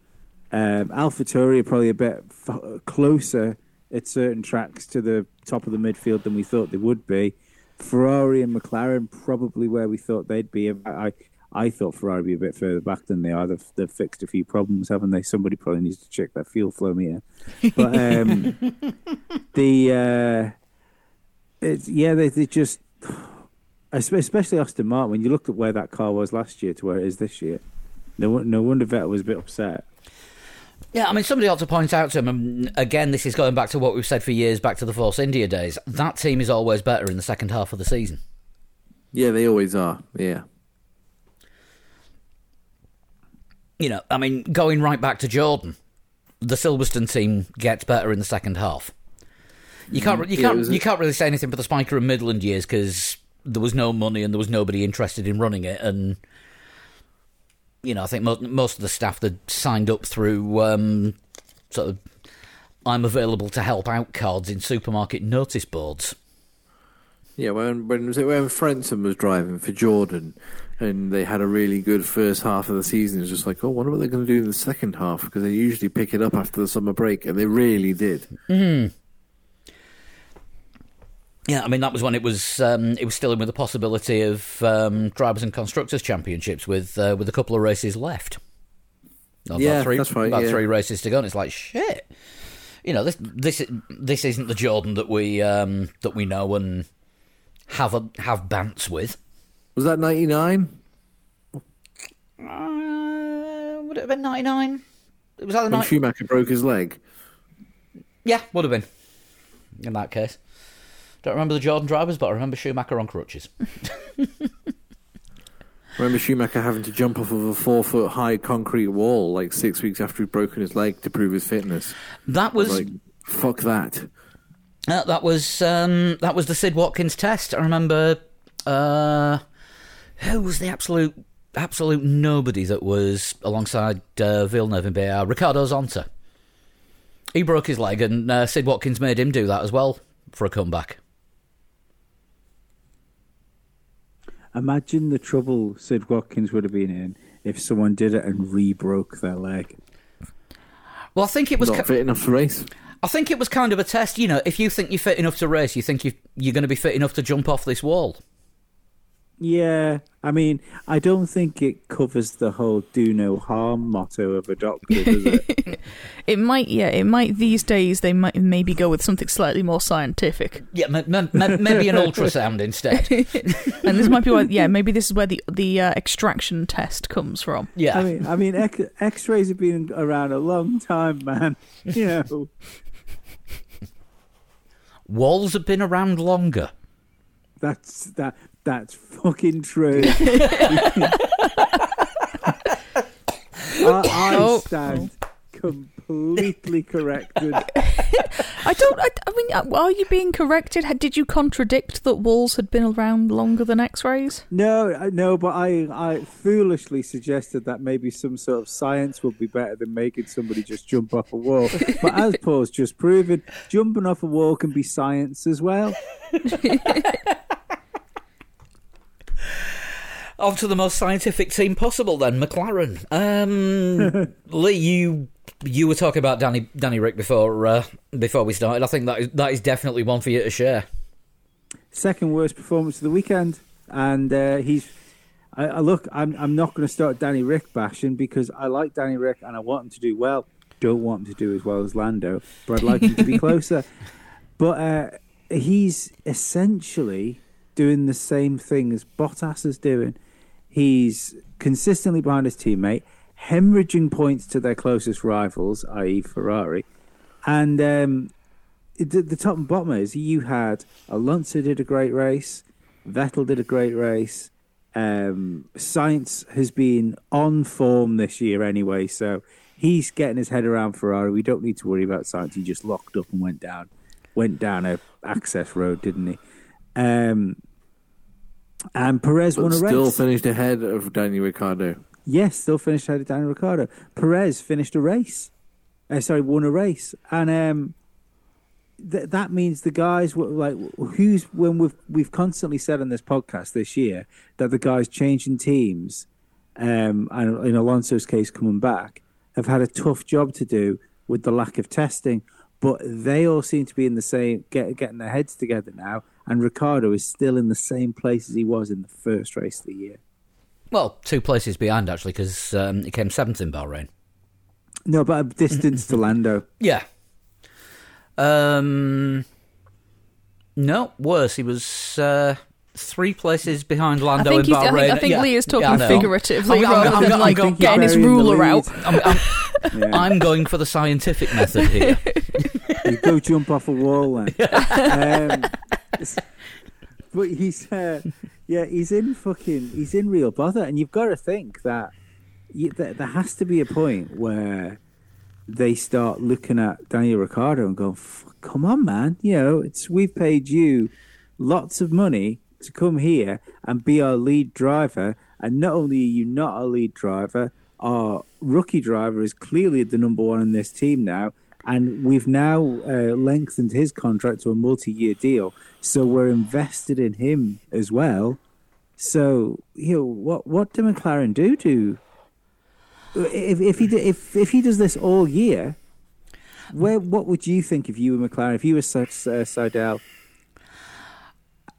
Um, AlphaTauri are probably a bit f- closer at certain tracks to the top of the midfield than we thought they would be. Ferrari and McLaren probably where we thought they'd be. I I thought Ferrari would be a bit further back than they are. They've, they've fixed a few problems, haven't they? Somebody probably needs to check their fuel flow meter. But um, <laughs> the uh, it's yeah, they they just especially Aston Martin. When you looked at where that car was last year to where it is this year, no no wonder Vettel was a bit upset. Yeah, I mean, somebody ought to point out to him, and again, this is going back to what we've said for years, back to the Force India days. That team is always better in the second half of the season. Yeah, they always are. Yeah. You know, I mean, going right back to Jordan, the Silverstone team gets better in the second half. You can't, you can't, it was a- you can't really say anything for the Spyker and Midland years because there was no money and there was nobody interested in running it, and you know, I think most most of the staff that signed up through um, sort of "I'm available to help out" cards in supermarket notice boards. Yeah, when when was it when Frentzen was driving for Jordan, and they had a really good first half of the season. It was just like, oh, wonder what they're going to do in the second half because they usually pick it up after the summer break, and they really did. Yeah, I mean that was when it was um, it was still in with the possibility of um, drivers and constructors championships with uh, with a couple of races left. About Yeah, three, that's right, About yeah. three races to go, and it's like shit. You know this this this isn't the Jordan that we um, that we know and have a, have bants with. Was that ninety nine? Uh, would it have been ninety nine? It was either When ninety. Schumacher broke his leg. Yeah, would have been. In that case, don't remember the Jordan drivers, but I remember Schumacher on crutches. <laughs> Remember Schumacher having to jump off of a four foot high concrete wall like six weeks after he'd broken his leg to prove his fitness. That was Like, fuck that. Uh, that was um, that was the Sid Watkins test. I remember. Uh, who was the absolute absolute nobody that was alongside uh, Villeneuve in BAR? Ricardo Zonta. He broke his leg, and uh, Sid Watkins made him do that as well for a comeback. Imagine the trouble Sid Watkins would have been in if someone did it and re-broke their leg. Well, I think it was. Not ki- fit enough to race. I think it was kind of a test. You know, if you think you're fit enough to race, you think you you're going to be fit enough to jump off this wall. Yeah, I mean, I don't think it covers the whole "do no harm" motto of a doctor, does it? <laughs> It might, yeah, it might. These days, they might maybe go with something slightly more scientific, Yeah, m- m- m- maybe an ultrasound instead. <laughs> and this might be why. Yeah, maybe this is where the the uh, extraction test comes from. Yeah. I mean, I mean, X- X-rays have been around a long time, man. <laughs> You know, Walls have been around longer. that's that. That's fucking true. <laughs> I, I Oh. stand completely corrected. I don't. I, I mean, uh, are you being corrected? Did you contradict that walls had been around longer than X-rays? No, no, but I, I foolishly suggested that maybe some sort of science would be better than making somebody just jump off a wall. But as <laughs> Paul's just proven, jumping off a wall can be science as well. <laughs> On to the most scientific team possible, then McLaren. Um, <laughs> Lee, you you were talking about Danny Danny Rick before uh, before we started. I think that is, that is definitely one for you to share. Second worst performance of the weekend, and uh, he's. I, I look, I'm I'm not going to start Danny Rick bashing because I like Danny Rick and I want him to do well. Don't want him to do as well as Lando, but I'd like him to be <laughs> closer. But uh, he's essentially doing the same thing as Bottas is doing. He's consistently behind his teammate, hemorrhaging points to their closest rivals, i.e., Ferrari. And um, the, the top and bottom is you had Alonso did a great race, Vettel did a great race. Um, Sainz has been on form this year anyway, so he's getting his head around Ferrari. We don't need to worry about Sainz. He just locked up and went down, went down a access road, didn't he? Um, and Perez But won a race. still finished ahead of Daniel Ricciardo. Yes, still finished ahead of Daniel Ricciardo. Perez finished a race. Uh, sorry, won a race, and um, th- that means the guys were like who's when we've we've constantly said on this podcast this year that the guys changing teams, um, and in Alonso's case coming back, have had a tough job to do with the lack of testing. But they all seem to be in the same get, getting their heads together now, and Ricciardo is still in the same place as he was in the first race of the year. Well, two places behind actually, because um, he came seventh in Bahrain. No, but a distance to Lando. <laughs> Yeah. Um. No, worse. He was uh, three places behind I Lando think, in he's, I Bahrain. think, I think Yeah. Lee is talking Yeah, figuratively I'm- I'm- rather I'm- than I'm like going- getting his burying ruler out. I'm, I'm, <laughs> Yeah. I'm going for the scientific method here. <laughs> You go jump off a wall then. <laughs> um, but he's, uh, yeah, he's in fucking, he's in real bother, and you've got to think that you, there, there has to be a point where they start looking at Daniel Ricciardo and going, "Come on, man! You know, it's we've paid you lots of money to come here and be our lead driver, and not only are you not a lead driver, our rookie driver is clearly the number one in this team now." And we've now uh, lengthened his contract to a multi-year deal, so we're invested in him as well. So, you know, what what do McLaren do to if if he if if he does this all year? Where what would you think if you were McLaren? If you were uh, Seidl?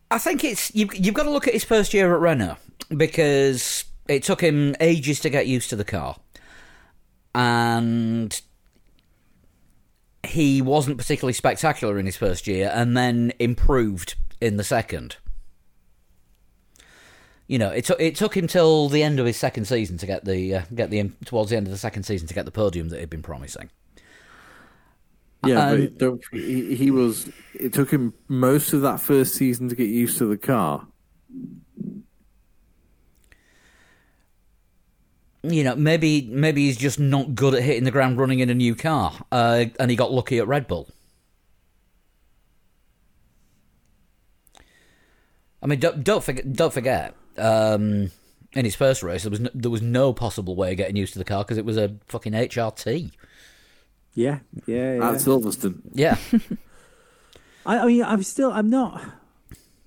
I think it's you've, you've got to look at his first year at Renault because it took him ages to get used to the car, and he wasn't particularly spectacular in his first year, and then improved in the second. You know, it took it took him till the end of his second season to get the uh, get the towards the end of the second season to get the podium that he'd been promising. Yeah, Um, but don't, he, he was. It took him most of that first season to get used to the car. You know, maybe maybe he's just not good at hitting the ground running in a new car, uh, and he got lucky at Red Bull. I mean, don't don't forget, don't forget. Um, in his first race, there was no, there was no possible way of getting used to the car because it was a fucking HRT. Yeah, yeah, yeah. At Silverstone. Yeah, <laughs> <laughs> I, I mean, I'm still, I'm not,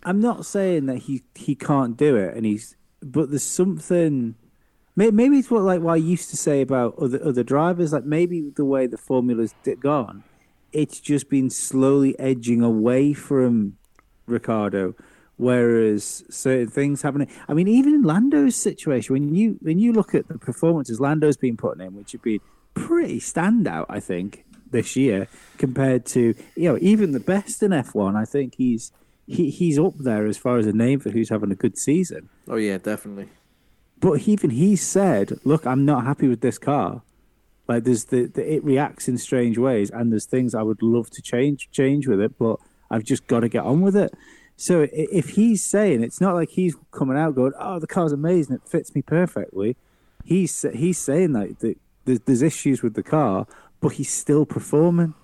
I'm not saying that he he can't do it, and he's, but there's something. May- Maybe it's what like what I used to say about other other drivers. Like maybe the way the formula's gone, it's just been slowly edging away from Ricciardo, Whereas certain things happening. I mean, even in Lando's situation, when you when you look at the performances Lando's been putting in, which have been pretty standout, I think this year compared to you know even the best in F1. I think he's he, he's up there as far as a name for who's having a good season. Oh yeah, definitely. But even he said, "Look, I'm not happy with this car. Like there's the, the it reacts in strange ways, and there's things I would love to change change with it, but I've just got to get on with it." So if he's saying it's not like he's coming out going, "Oh, the car's amazing, it fits me perfectly." He's he's saying that, that there's, there's issues with the car, but he's still performing.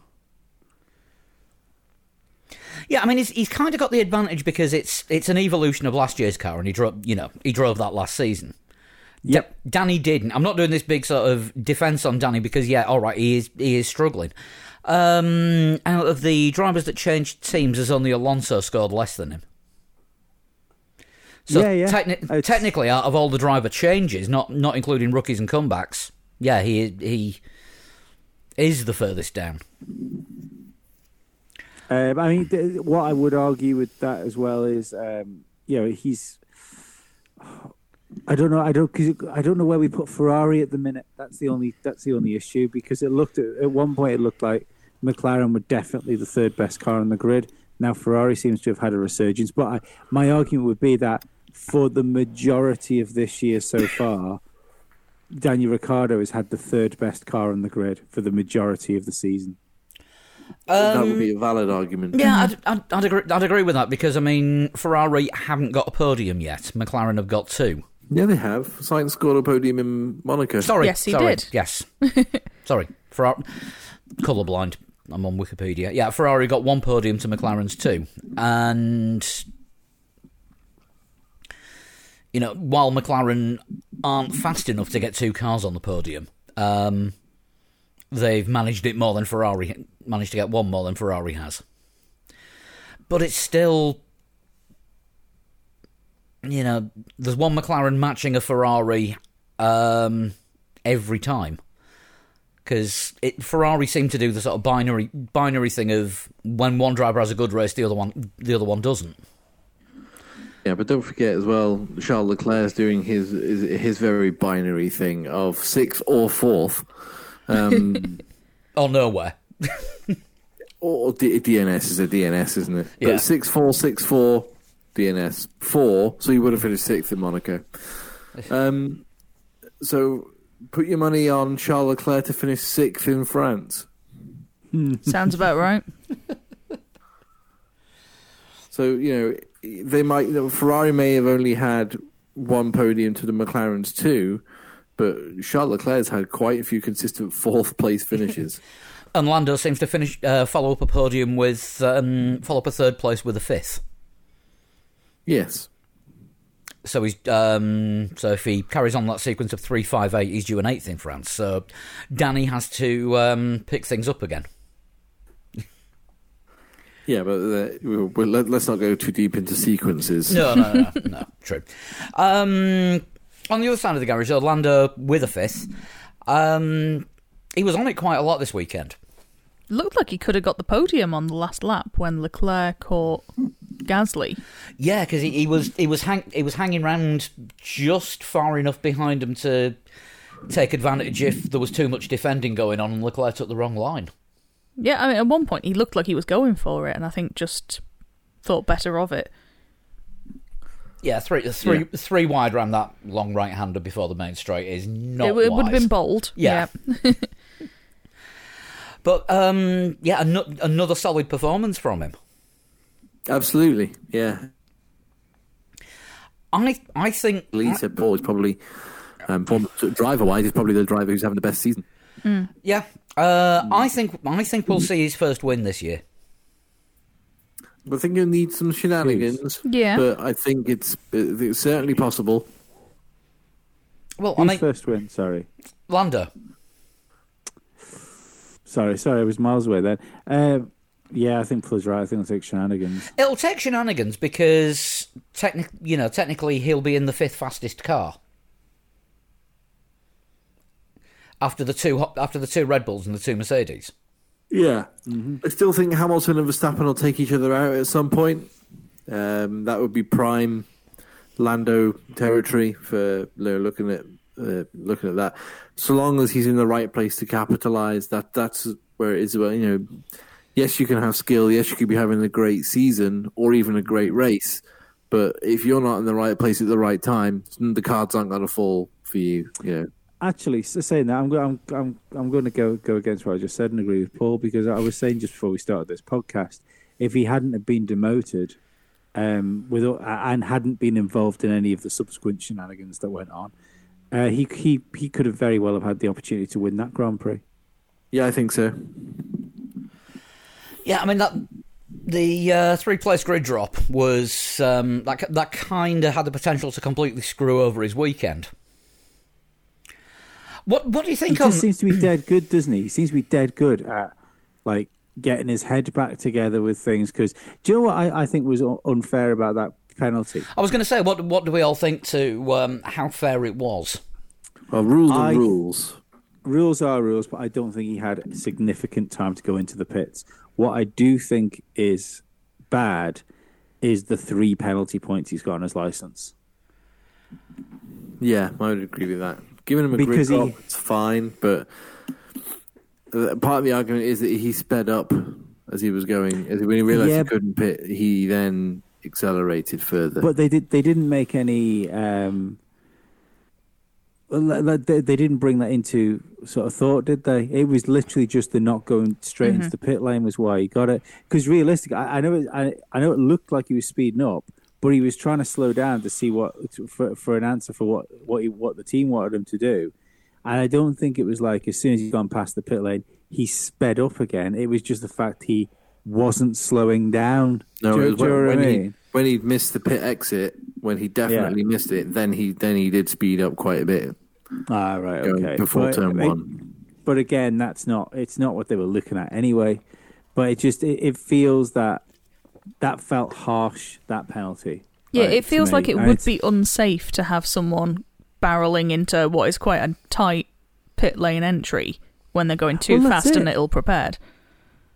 Yeah, I mean, he's, he's kind of got the advantage because it's it's an evolution of last year's car, and he drove, you know, he drove that last season. Yep. Da- Danny didn't. I'm not doing this big sort of defense on Danny because, yeah, all right, he is he is struggling. Um, out of the drivers that changed teams, has only Alonso scored less than him. So Yeah, yeah. techni- technically, out of all the driver changes, not not including rookies and comebacks, yeah, he he is the furthest down. Um, I mean, th- what I would argue with that as well is, um, you know, he's. I don't know. I don't. Cause I don't know where we put Ferrari at the minute. That's the only. That's the only issue because it looked at, at one point it looked like McLaren were definitely the third best car on the grid. Now Ferrari seems to have had a resurgence, but I, my argument would be that for the majority of this year so far, Daniel Ricciardo has had the third best car on the grid for the majority of the season. that would um, be a valid argument. Yeah, I'd, I'd, I'd agree. I'd agree with that because I mean, Ferrari haven't got a podium yet. McLaren have got two. Yeah, they have. Sainz scored a podium in Monaco. Sorry, Yes, he sorry, did. Yes, <laughs> sorry. Ferrari, colorblind. I'm on Wikipedia. Yeah, Ferrari got one podium to McLaren's two, and you know, while McLaren aren't fast enough to get two cars on the podium, um, they've managed it more than Ferrari managed to get one more than Ferrari has. But it's still, you know, there's one McLaren matching a Ferrari um, every time because Ferrari seem to do the sort of binary binary thing of when one driver has a good race, the other one the other one doesn't. Yeah, but don't forget as well, Charles Leclerc's doing his his, his very binary thing of sixth or fourth, um, <laughs> Or nowhere. <laughs> or D- DNS is a DNS, isn't it? Yeah. But six four six four DNS four, so you would have finished sixth in Monaco. <laughs> Um, so put your money on Charles Leclerc to finish sixth in France. Sounds about right. <laughs> So you know they might. You know, Ferrari may have only had one podium to the McLarens two, but Charles Leclerc's had quite a few consistent <laughs> fourth place finishes. And Lando seems to finish uh, follow up a podium with um, follow up a third place with a fifth. Yes. So he's um, so if he carries on that sequence of three five eight, he's due an eighth in France. So Danny has to um, pick things up again. <laughs> Yeah, but uh, we'll, we'll, let, let's not go too deep into sequences. No, no, no, no. <laughs> True. Um, on the other side of the garage, Orlando with a fifth. Um, he was on it quite a lot this weekend. Looked like he could have got the podium on the last lap when Leclerc caught Gasly. Yeah, because he, he was he was hang, he was hanging round just far enough behind him to take advantage if there was too much defending going on and Leclerc took the wrong line. Yeah, I mean, at one point he looked like he was going for it, and I think just thought better of it. Yeah, three three three wide round that long right hander before the main straight is not. it, it would have been bold. Yeah. <laughs> But um, yeah, ano- another solid performance from him. Absolutely. Yeah. I I think Lee said Paul is probably, um, driver wise, is probably the driver who's having the best season. yeah. Uh, I think I think we'll see his first win this year. I think you'll need some shenanigans. Yeah. But I think it's, it's certainly possible. Well, I Who's mean, first win? Sorry. Lando. Sorry, sorry, I was miles away then. Um, yeah, I think Phil's right. I think I'll take shenanigans. It'll take shenanigans because technic- you know, technically he'll be in the fifth fastest car. After the two after the two Red Bulls and the two Mercedes. Yeah. I still think Hamilton and Verstappen will take each other out at some point. Um, that would be prime Lando territory for you know, looking at uh, looking at that. So long as he's in the right place to capitalize, that that's where it is. Well, you know, yes, you can have skill. Yes, you could be having a great season or even a great race. But if you're not in the right place at the right time, the cards aren't going to fall for you. You know. Actually, saying that, I'm, I'm, I'm, I'm going to go go against what I just said and agree with Paul because I was saying just before we started this podcast, if he hadn't have been demoted, um, with and hadn't been involved in any of the subsequent shenanigans that went on, uh, he he he could have very well have had the opportunity to win that Grand Prix. Yeah, I think so. Yeah, I mean that the uh, three place grid drop was um, that that kind of had the potential to completely screw over his weekend. What what do you think? He on... just seems to be dead good, doesn't he? He seems to be dead good at like getting his head back together with things. Because do you know what I, I think was unfair about that penalty? I was going to say, what what do we all think to um, how fair it was? Well, rules are I- rules. rules are rules, but I don't think he had significant time to go into the pits. What I do think is bad is the three penalty points he's got on his license. Yeah, I would agree with that. Giving him a Because grid he- it's fine, but part of the argument is that he sped up as he was going. As when he realised Yeah. he couldn't pit, he then accelerated further. But they did. They didn't make any. Um, well, like- like they, they didn't bring that into sort of thought, did they? It was literally just the not going straight into mm-hmm. the pit lane was why he got it. Because realistically, I, I know it, I, I know it looked like he was speeding up, but he was trying to slow down to see what for for an answer for what what he, what the team wanted him to do. And I don't think it was like as soon as he'd gone past the pit lane, he sped up again. It was just the fact he wasn't slowing down. no, do, it was do you know when, I when he mean? When he missed the pit exit, when he definitely missed it, then he then he did speed up quite a bit Ah, right, going okay. before But turn it- one. but again, that's not it's not what they were looking at anyway. But it just it, it feels that that felt harsh that penalty. Yeah, like, it feels like it And would be unsafe to have someone barreling into what is quite a tight pit lane entry when they're going too Well, that's fast and ill prepared.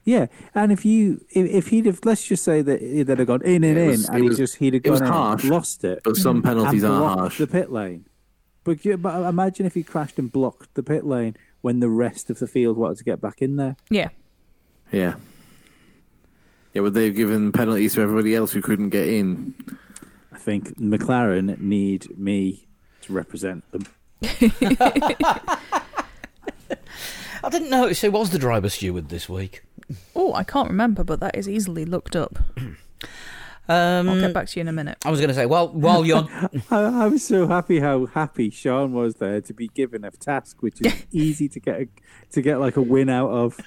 Yeah, and if you if, if he'd have let's just say that he'd have gone in and It in, was- and it he was- just he'd have it was gone in, harsh. lost it, But some mm. penalties and are blocked harsh. the pit lane. But, you- but imagine if he crashed and blocked the pit lane when the rest of the field wanted to get back in there. Yeah. Yeah. Yeah, but they've given penalties to everybody else who couldn't get in. I think McLaren need me to represent them. <laughs> I didn't notice who was the driver steward this week. Oh, I can't remember, but that is easily looked up. <clears throat> Um, I'll get back to you in a minute. I was going to say, well, while you're <laughs> <laughs> I, I was so happy how happy Sean was there to be given a task which is <laughs> easy to get a, to get like a win out of.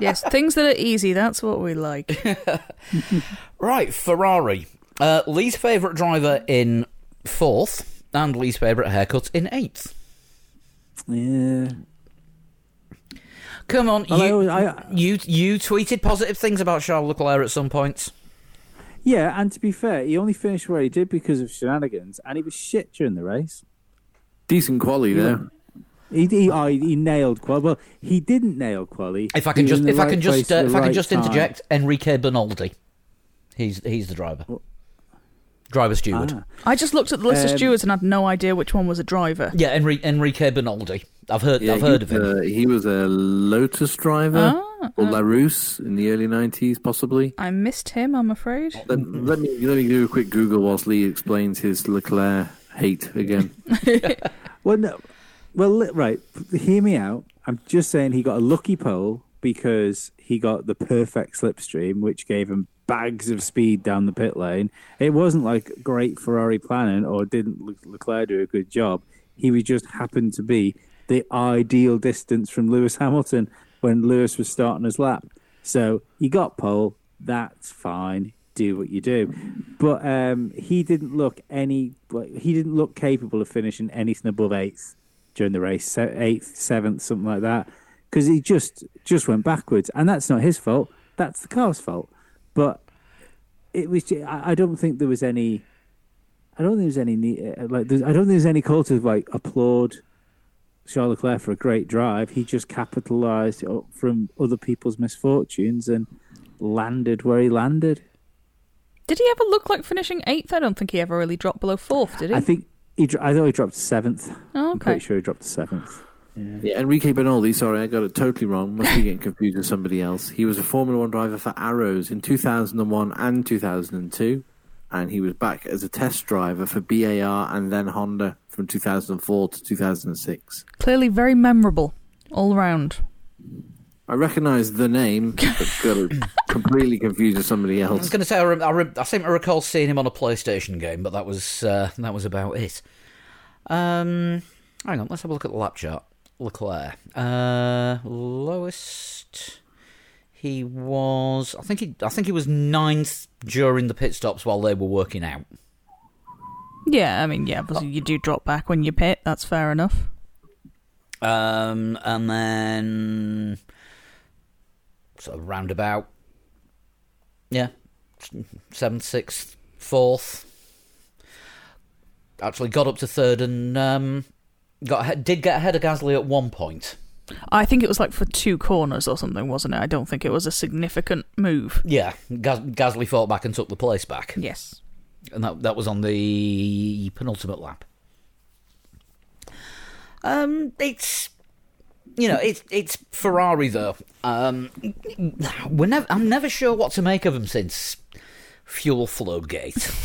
yes, things that are easy, that's what we like. right, Ferrari, uh, least favourite driver in fourth, and least favourite haircut in eighth. Yeah, Come on, Well, I you, always- I- you you tweeted positive things about Charles Leclerc at some points. yeah. And to be fair, he only finished where he did because of shenanigans, and he was shit during the race. Decent quality there. He he, oh, he, he nailed quali. Well, he didn't nail quali. If I can just in the if I can just place at uh, the if I can right just time. interject, Enrique Bernoldi, he's he's the driver, driver steward. Ah. I just looked at the list of Um, stewards and had no idea which one was a driver. Yeah, Enri- Enrique Bernoldi. I've heard Yeah, I've heard of him. a- he was a Lotus driver Ah, or Larrousse in the early 90s, possibly. I missed him, I'm afraid. Let, let me let me do a quick Google whilst Lee explains his Leclerc hate again. <laughs> Well, no, well, right. Hear me out. I'm just saying he got a lucky pole because he got the perfect slipstream, which gave him bags of speed down the pit lane. It wasn't like great Ferrari planning or didn't Le- Leclerc do a good job. He was just happened to be the ideal distance from Lewis Hamilton when Lewis was starting his lap. So he got pole. That's fine. Do what you do. But um, he didn't look any. He didn't look capable of finishing anything above eighth during the race, eighth, seventh, something like that, because he just just went backwards, and that's not his fault. That's the car's fault. But it was. I don't think there was any. I don't think there's any uh, like. I don't think there's any call to like applaud Charles Leclerc for a great drive. He just capitalised from other people's misfortunes and landed where he landed. Did he ever look like finishing eighth? I don't think he ever really dropped below fourth, did he? I think he. dro- I thought he dropped seventh. oh, I'm okay. pretty sure he dropped seventh. Yeah. Yeah, Enrique Bernoldi, sorry, I got it totally wrong. Must be getting confused with somebody else. He was a Formula One driver for Arrows in 2001 and 2002, and he was back as a test driver for BAR and then Honda from 2004 to 2006. Clearly very memorable all round. I recognise the name, but got <coughs> completely confused with somebody else. I was going to say I, rem- I, rem- I seem to recall seeing him on a PlayStation game, but that was uh, that was about it. Um, hang on, let's have a look at the lap chart. Leclerc, uh, lowest. He was, I think he, I think he was ninth during the pit stops while they were working out. Yeah, I mean, yeah, obviously you do drop back when you pit. That's fair enough. Um, and then sort of roundabout, yeah, seventh, sixth, fourth. Actually, got up to third and um, got ahead, did get ahead of Gasly at one point. I think it was like for two corners or something, wasn't it? I don't think it was a significant move. Yeah, Gas- Gasly fought back and took the place back, Yes. And that that was on the penultimate lap. Um, it's you know it's it's Ferrari though. Um, we're never I'm never sure what to make of them since fuel flow gate. <laughs>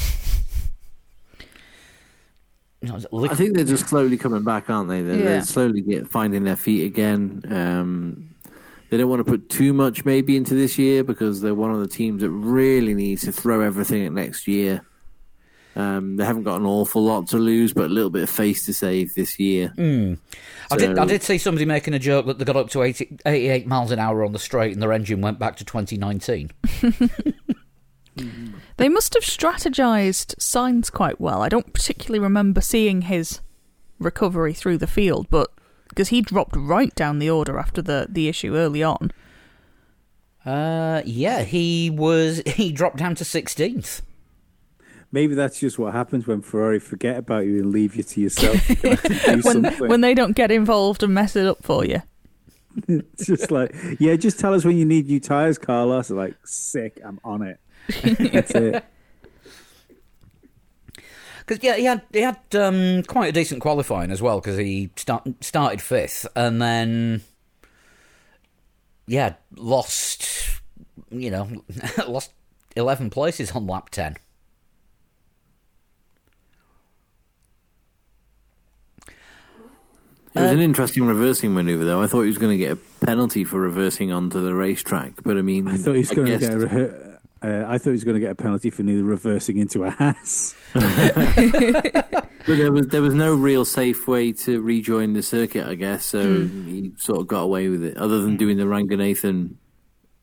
You know, I think they're just slowly coming back, aren't they? They're, Yeah. they're slowly get, finding their feet again. Um, they don't want to put too much maybe into this year because they're one of the teams that really needs to throw everything at next year. Um, they haven't got an awful lot to lose, but a little bit of face to save this year. I did. I did see somebody making a joke that they got up to 80, 88 miles an hour on the straight, and their engine went back to 2019. <laughs> <laughs> They must have strategized Sainz quite well. I don't particularly remember seeing his recovery through the field, but because he dropped right down the order after the, the issue early on. Uh, yeah, he was. <laughs> He dropped down to 16th. Maybe that's just what happens when Ferrari forget about you and leave you to yourself. You're gonna have to do When something. when they don't get involved and mess it up for you. It's <laughs> just like, yeah, just tell us when you need new tires, Carlos. Like, sick, I'm on it. That's it. <laughs> <laughs> Because yeah, he had he had um, quite a decent qualifying as well. Because he start, started fifth and then yeah lost. You know, lost 11 places on lap 10. It was an interesting reversing maneuver, though. I thought he was going to get a penalty for reversing onto the racetrack, but I mean, I thought he was going to get. A, re- uh, I thought he was going to get a penalty for nearly reversing into a Haas. <laughs> <laughs> But there was there was no real safe way to rejoin the circuit, I guess. So Hmm. he sort of got away with it, other than doing the Raghunathan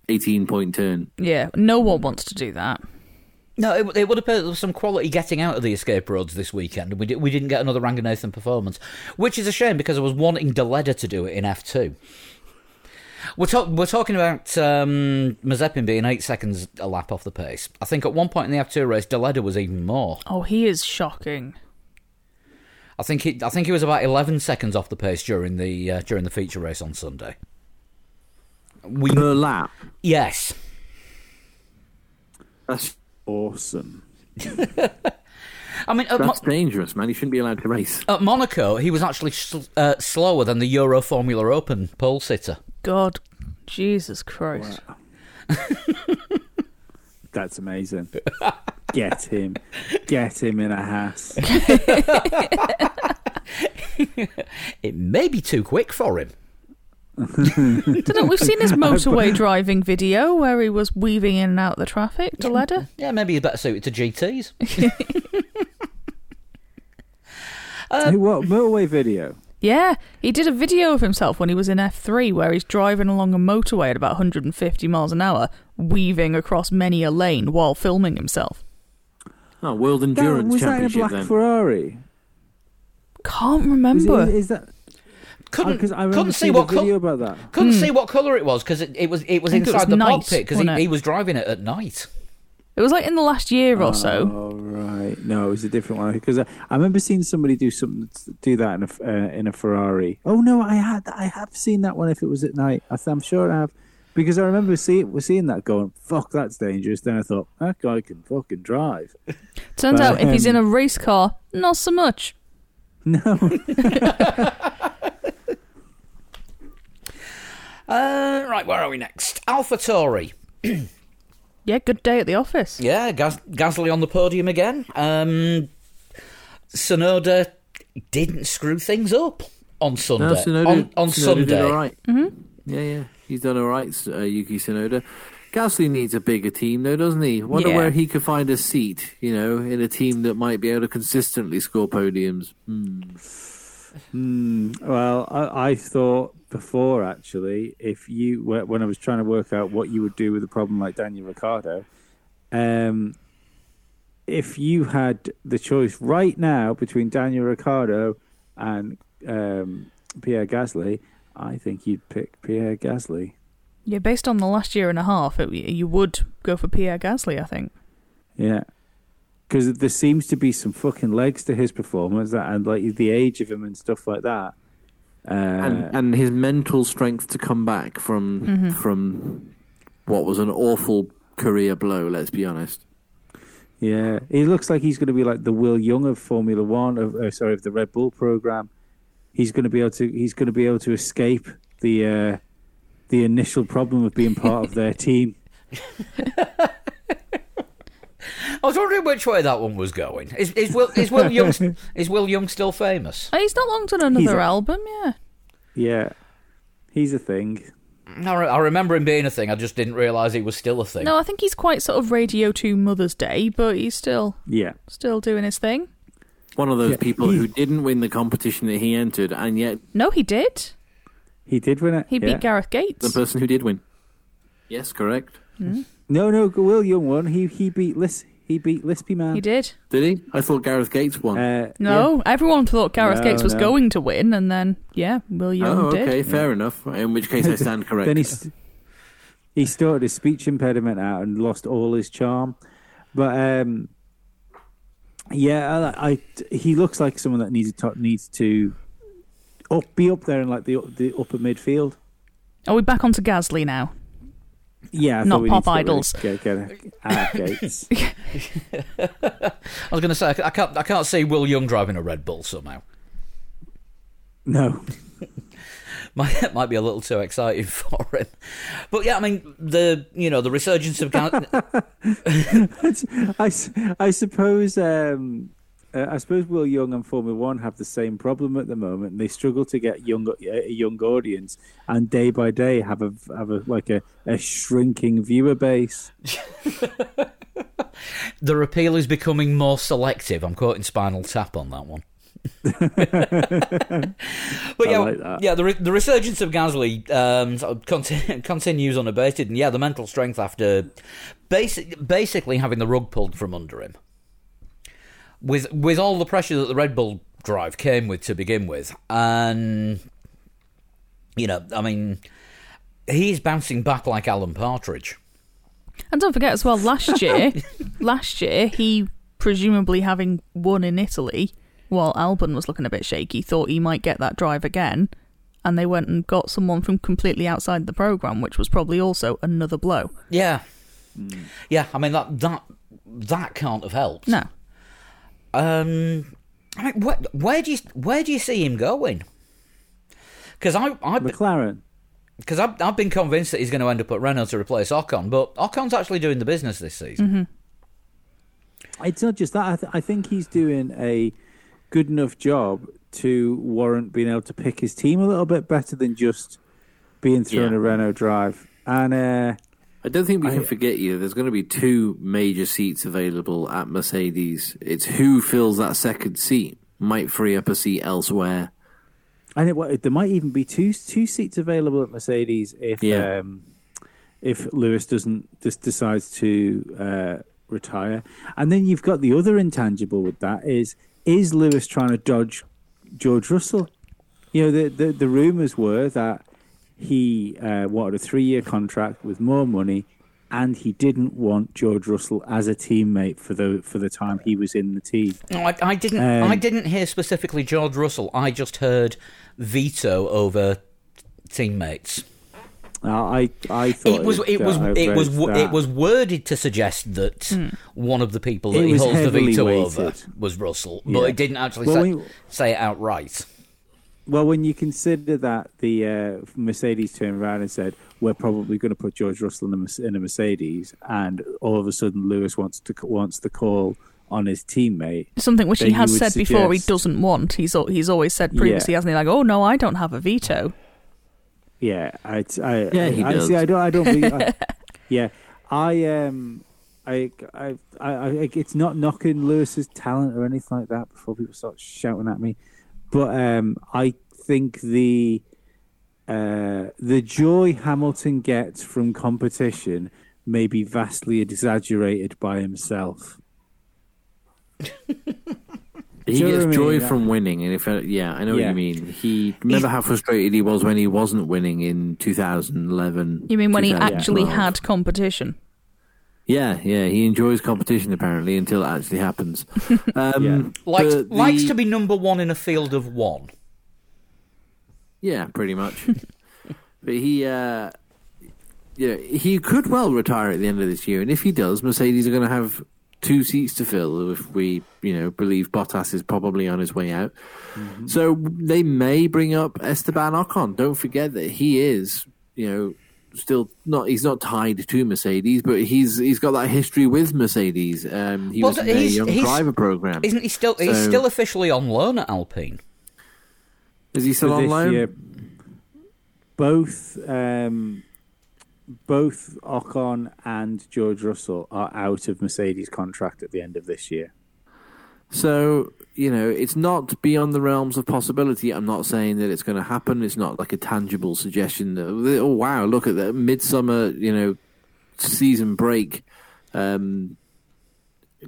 eighteen point turn. Yeah, no one wants to do that. No, it, it would appear there was some quality getting out of the escape roads this weekend. We, did, we didn't get another Raghunathan performance, which is a shame because I was wanting Deledda to do it in F2. We're, talk, we're talking about um, Mazepin being eight seconds a lap off the pace. I think at one point in the F2 race, Deledda was even more. Oh, he is shocking. I think he, I think he was about eleven seconds off the pace during the uh, during the feature race on Sunday. We Per lap. yes, That's Awesome. <laughs> I mean at, Mo- that's dangerous, man. You shouldn't be allowed to race. at Monaco he was actually sl- uh, slower than the Euro Formula Open pole sitter. God, Jesus Christ. That's amazing. Get him. Get him in a Haas. <laughs> It may be too quick for him. Mm-hmm. Don't we've seen his <laughs> motorway driving video where he was weaving in and out of the traffic, Deledda. Yeah, maybe he's better suited to GTs. <laughs> Um, hey, what motorway video? Yeah, he did a video of himself when he was in F3 where he's driving along a motorway at about 150 miles an hour, weaving across many a lane while filming himself. Oh, World Endurance That, Endurance was that in a black then. Ferrari? Can't Was remember. it, is that? Couldn't Because I couldn't see what a video col- about that. couldn't see what colour it was because it, it was it was I think it inside was the night, cockpit because he, wasn't he was driving it at night. It was like in the last year or so. Oh right, no, it was a different one because I, I remember seeing somebody do something do that in a uh, in a Ferrari. Oh no, I had I have seen that one. If it was at night, I th- I'm sure I have. because I remember seeing we're seeing that going, "Fuck, that's dangerous." Then I thought that guy can fucking drive. <laughs> Turns But, out if he's in a um, race car, not so much. No, <laughs> Uh, right, where are we next? AlphaTauri. <clears throat> Yeah, good day at the office. Yeah, Gas- Gasly on the podium again. Um, Tsunoda didn't screw things up on Sunday. No, Tsunoda, on on Tsunoda Sunday. did all right. Mm-hmm. Yeah, yeah, he's done all right. Uh, Yuki Tsunoda. Gasly needs a bigger team, though, doesn't he? Wonder Yeah. where he could find a seat, you know, in a team that might be able to consistently score podiums. Hmm. Hmm, well, I, I thought before actually, if you wh- when I was trying to work out what you would do with a problem like Daniel Ricciardo, um, if you had the choice right now between Daniel Ricciardo and um, Pierre Gasly, I think you'd pick Pierre Gasly. Yeah, based on the last year and a half, it, you would go for Pierre Gasly, I think. Yeah. Because there seems to be some fucking legs to his performance, that, and like the age of him and stuff like that. Uh, and and his mental strength to come back from Mm-hmm. from what was an awful career blow. Let's be honest. Yeah, he looks like he's going to be like the Will Young of Formula One, of uh, sorry, of the Red Bull program. He's going to be able to. He's going to be able to escape the uh, the initial problem of being part of their team. <laughs> I was wondering which way that one was going. Is, is Will is Will Young <laughs> is Will Young still famous? Oh, he's not long done another a- album, yeah. Yeah, he's a thing. I, re- I remember him being a thing. I just didn't realise he was still a thing. No, I think he's quite sort of Radio 2 Mother's Day, but he's still Yeah, still doing his thing. One of those Yeah, people he- who didn't win the competition that he entered, and yet No, he did. he did win it. He yeah. beat Gareth Gates. the person who did win. Yes, correct. Hmm. No, no, Will Young won. He he beat Lis. He beat Lispy Man. He did. Did he? I thought Gareth Gates won. Uh, No, everyone thought Gareth No, Gates was no. going to win, and then, yeah, Will Young oh, did. okay, fair enough. In which case, I <laughs> stand yeah. corrected. Then he st- he sorted his speech impediment out and lost all his charm. But um, yeah, I, I he looks like someone that needs to needs to up be up there in like the the upper midfield. Are we back onto Gasly now? Yeah, I Not thought we need pop idols. Get, get Gates. I was going to say I can't I can't see Will Young driving a Red Bull somehow. no, <laughs> Might might be a little too exciting <laughs> for him. But yeah, I mean the you know the resurgence of Gas- <laughs> I suppose um, uh, I suppose Will Young and Formula One have the same problem at the moment. They struggle to get young a young audience, and day by day have a have a like a, a shrinking viewer base. <laughs> the appeal is becoming more selective. I'm quoting Spinal Tap on that one. <laughs> but I yeah, like that. yeah, the, re- the resurgence of Gasly um, sort of conti- <laughs> continues unabated, and yeah, the mental strength after basic- basically having the rug pulled from under him, with with all the pressure that the Red Bull drive came with to begin with, and you know, I mean, he's bouncing back like Alan Partridge. And don't forget as well, last <laughs> year, last year he presumably having won in Italy, while Albon was looking a bit shaky, thought he might get that drive again, and they went and got someone from completely outside the program, which was probably also another blow. Yeah, hmm. yeah. I mean that that that can't have helped. No, Um, I mean, where, where do you where do you see him going? Because I I McLaren. because I've, I've been convinced that he's going to end up at Renault to replace Ocon, but Ocon's actually doing the business this season. It's not just that. I, th- I think he's doing a good enough job to warrant being able to pick his team a little bit better than just being thrown Yeah. a Renault drive. And uh, I don't think we can I- forget you. There's going to be two major seats available at Mercedes. It's who fills that second seat might free up a seat elsewhere. And it, there might even be two two seats available at Mercedes if Yeah. um, if Lewis doesn't just decides to uh, retire. And then you've got the other intangible with that is is Lewis trying to dodge George Russell? You know, the the, the rumors were that he uh, wanted a three year contract with more money. And he didn't want George Russell as a teammate for the for the time he was in the team. No, I, I didn't. Um, I didn't hear specifically George Russell. I just heard veto over teammates. I I thought It was it was that I it was that. it was worded to suggest that one of the people that It he holds the veto weighted. over was Russell, but Yeah. it didn't actually Well, say, we- say it outright. Well, when you consider that the uh, Mercedes turned around and said, "We're probably going to put George Russell in a, in a Mercedes," and all of a sudden Lewis wants to wants the call on his teammate. Something which he has would said before he doesn't want. He's he's always said previously, Yeah. hasn't he? Like, oh no, I don't have a veto. Yeah, I, I, Yeah, he I, does. See, I don't, I don't. Believe, I, <laughs> yeah, I um, I, I, I, I, it's not knocking Lewis's talent or anything like that. Before people start shouting at me, but um, I think the uh, the joy Hamilton gets from competition may be vastly exaggerated by himself. He Do you know gets what I joy mean? from winning, and if uh, yeah, I know Yeah. what you mean. He remember how frustrated he was when he wasn't winning in 2011. You mean when he actually had competition? Yeah, yeah, he enjoys competition apparently until it actually happens. <laughs> Um, Likes the- likes to be number one in a field of one. Yeah, pretty much. <laughs> but he, uh, yeah, he could well retire at the end of this year, and if he does, Mercedes are going to have two seats to fill. If we, you know, believe Bottas is probably on his way out, so they may bring up Esteban Ocon. Don't forget that he is, you know. Still not. He's not tied to Mercedes, but he's he's got that history with Mercedes. Um, he Well, was in the he's- young driver program. Isn't he still? He's still officially on loan at Alpine. Is he still on this loan? year. Both um, both Ocon and George Russell are out of Mercedes contract at the end of this year. So, you know, it's not beyond the realms of possibility. I'm not saying that it's going to happen. It's not like a tangible suggestion that, oh, wow, look at that midsummer, you know, season break um,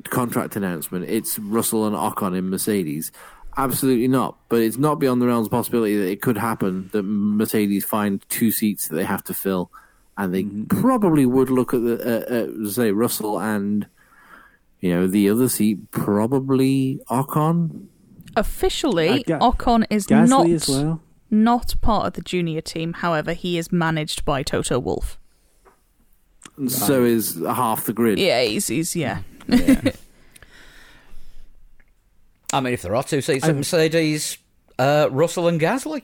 contract announcement. It's Russell and Ocon in Mercedes. Absolutely not. But it's not beyond the realms of possibility that it could happen that Mercedes find two seats that they have to fill. And they probably would look at the, uh, uh, say, Russell and you know, the other seat probably Ocon. Officially, Uh, Ga- Ocon is Gasly not as well. not part of the junior team. However, he is managed by Toto Wolff. And so is half the grid. Yeah, he's, he's yeah. <laughs> I mean, if there are two seats at Mercedes, uh, Russell and Gasly.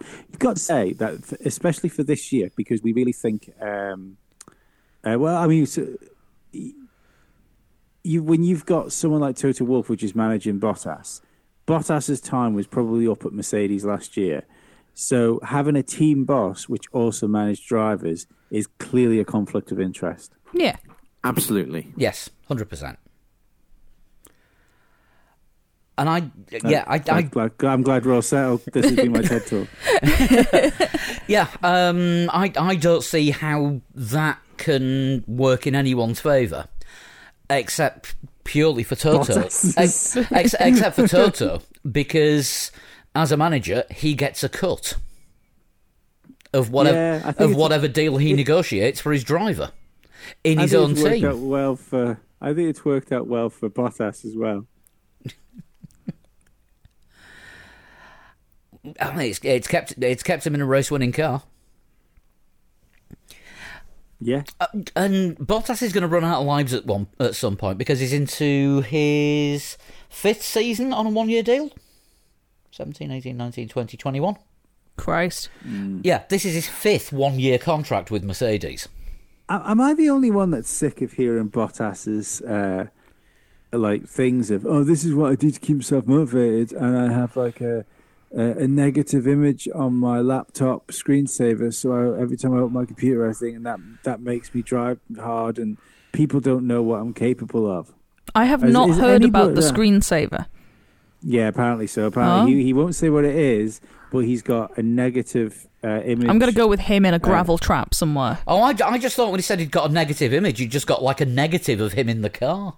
You've got to say that, especially for this year, because we really think. Um, uh, well, I mean, so, you when you've got someone like Toto Wolff, which is managing Bottas, Bottas's time was probably up at Mercedes last year. So having a team boss which also managed drivers is clearly a conflict of interest. Yeah. Absolutely. Yes, hundred percent. And I, yeah, I, I'm I, glad, I'm glad we're all settled. This has been my TED <laughs> talk. yeah, um, I, I don't see how that can work in anyone's favour, except purely for Toto. Ex- ex- <laughs> except for Toto, because as a manager, he gets a cut of whatever Yeah, of whatever deal he negotiates for his driver in I his own it's worked team. out well for. I think it's worked out well for Bottas as well. I <laughs> mean, ah, it's, it's kept it's kept him in a race winning car. Yeah, Uh, and Bottas is going to run out of lives at one at some point because he's into his fifth season on a one year deal. 17, 18, 19, 20, 21. Christ. Yeah, this is his fifth one year contract with Mercedes. Am I the only one that's sick of hearing Bottas's uh, like things of oh this is what I do to keep myself motivated and I have like a a, a negative image on my laptop screensaver so I, every time I open my computer I think and that that makes me drive hard and people don't know what I'm capable of. I have Is- not is heard about the yeah. screensaver. Yeah, apparently so. Apparently Oh. he, he won't say what it is, but he's got a negative uh, image. I'm going to go with him in a gravel trap somewhere. Oh, I, I just thought when he said he'd got a negative image, he just got like a negative of him in the car.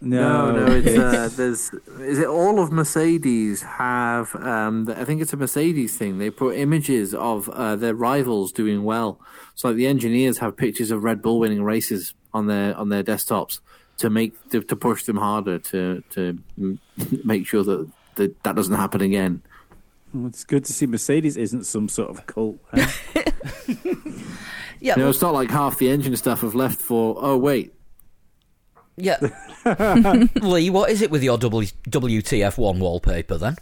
No, No, no, it's uh, <laughs> there's is it all of Mercedes have um I think it's a Mercedes thing. They put images of uh, their rivals doing well. So like the engineers have pictures of Red Bull winning races on their on their desktops to make to, to push them harder to to <laughs> make sure that, that that doesn't happen again. It's good to see Mercedes isn't some sort of cult. huh? <laughs> Yeah, You know, it's not like half the engine stuff have left for. Oh wait, yeah. <laughs> Lee, what is it with your w- WTF1 wallpaper then?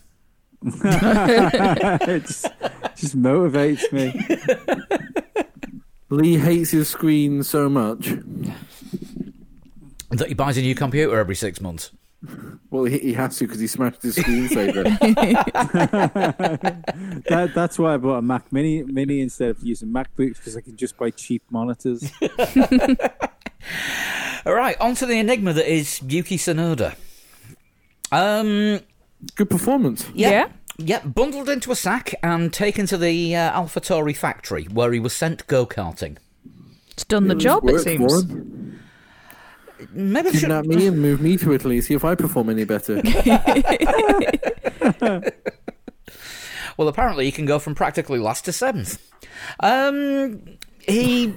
<laughs> it just, just motivates me. Lee hates his screen so much. That he buys a new computer every six months. Well, he, he has to because he smashed his screensaver. <laughs> <laughs> That, that's why I bought a Mac Mini Mini instead of using MacBooks because I can just buy cheap monitors. <laughs> All right, on to the enigma that is Yuki Tsunoda. Um, Good performance. yeah, Yeah? yeah, bundled into a sack and taken to the uh, AlphaTauri factory where he was sent go karting. It's done the job, it Worked for seems. Him. Maybe I should. Kidnap me and move me to Italy. See if I perform any better. <laughs> Well, apparently he can go from practically last to seventh. Um, he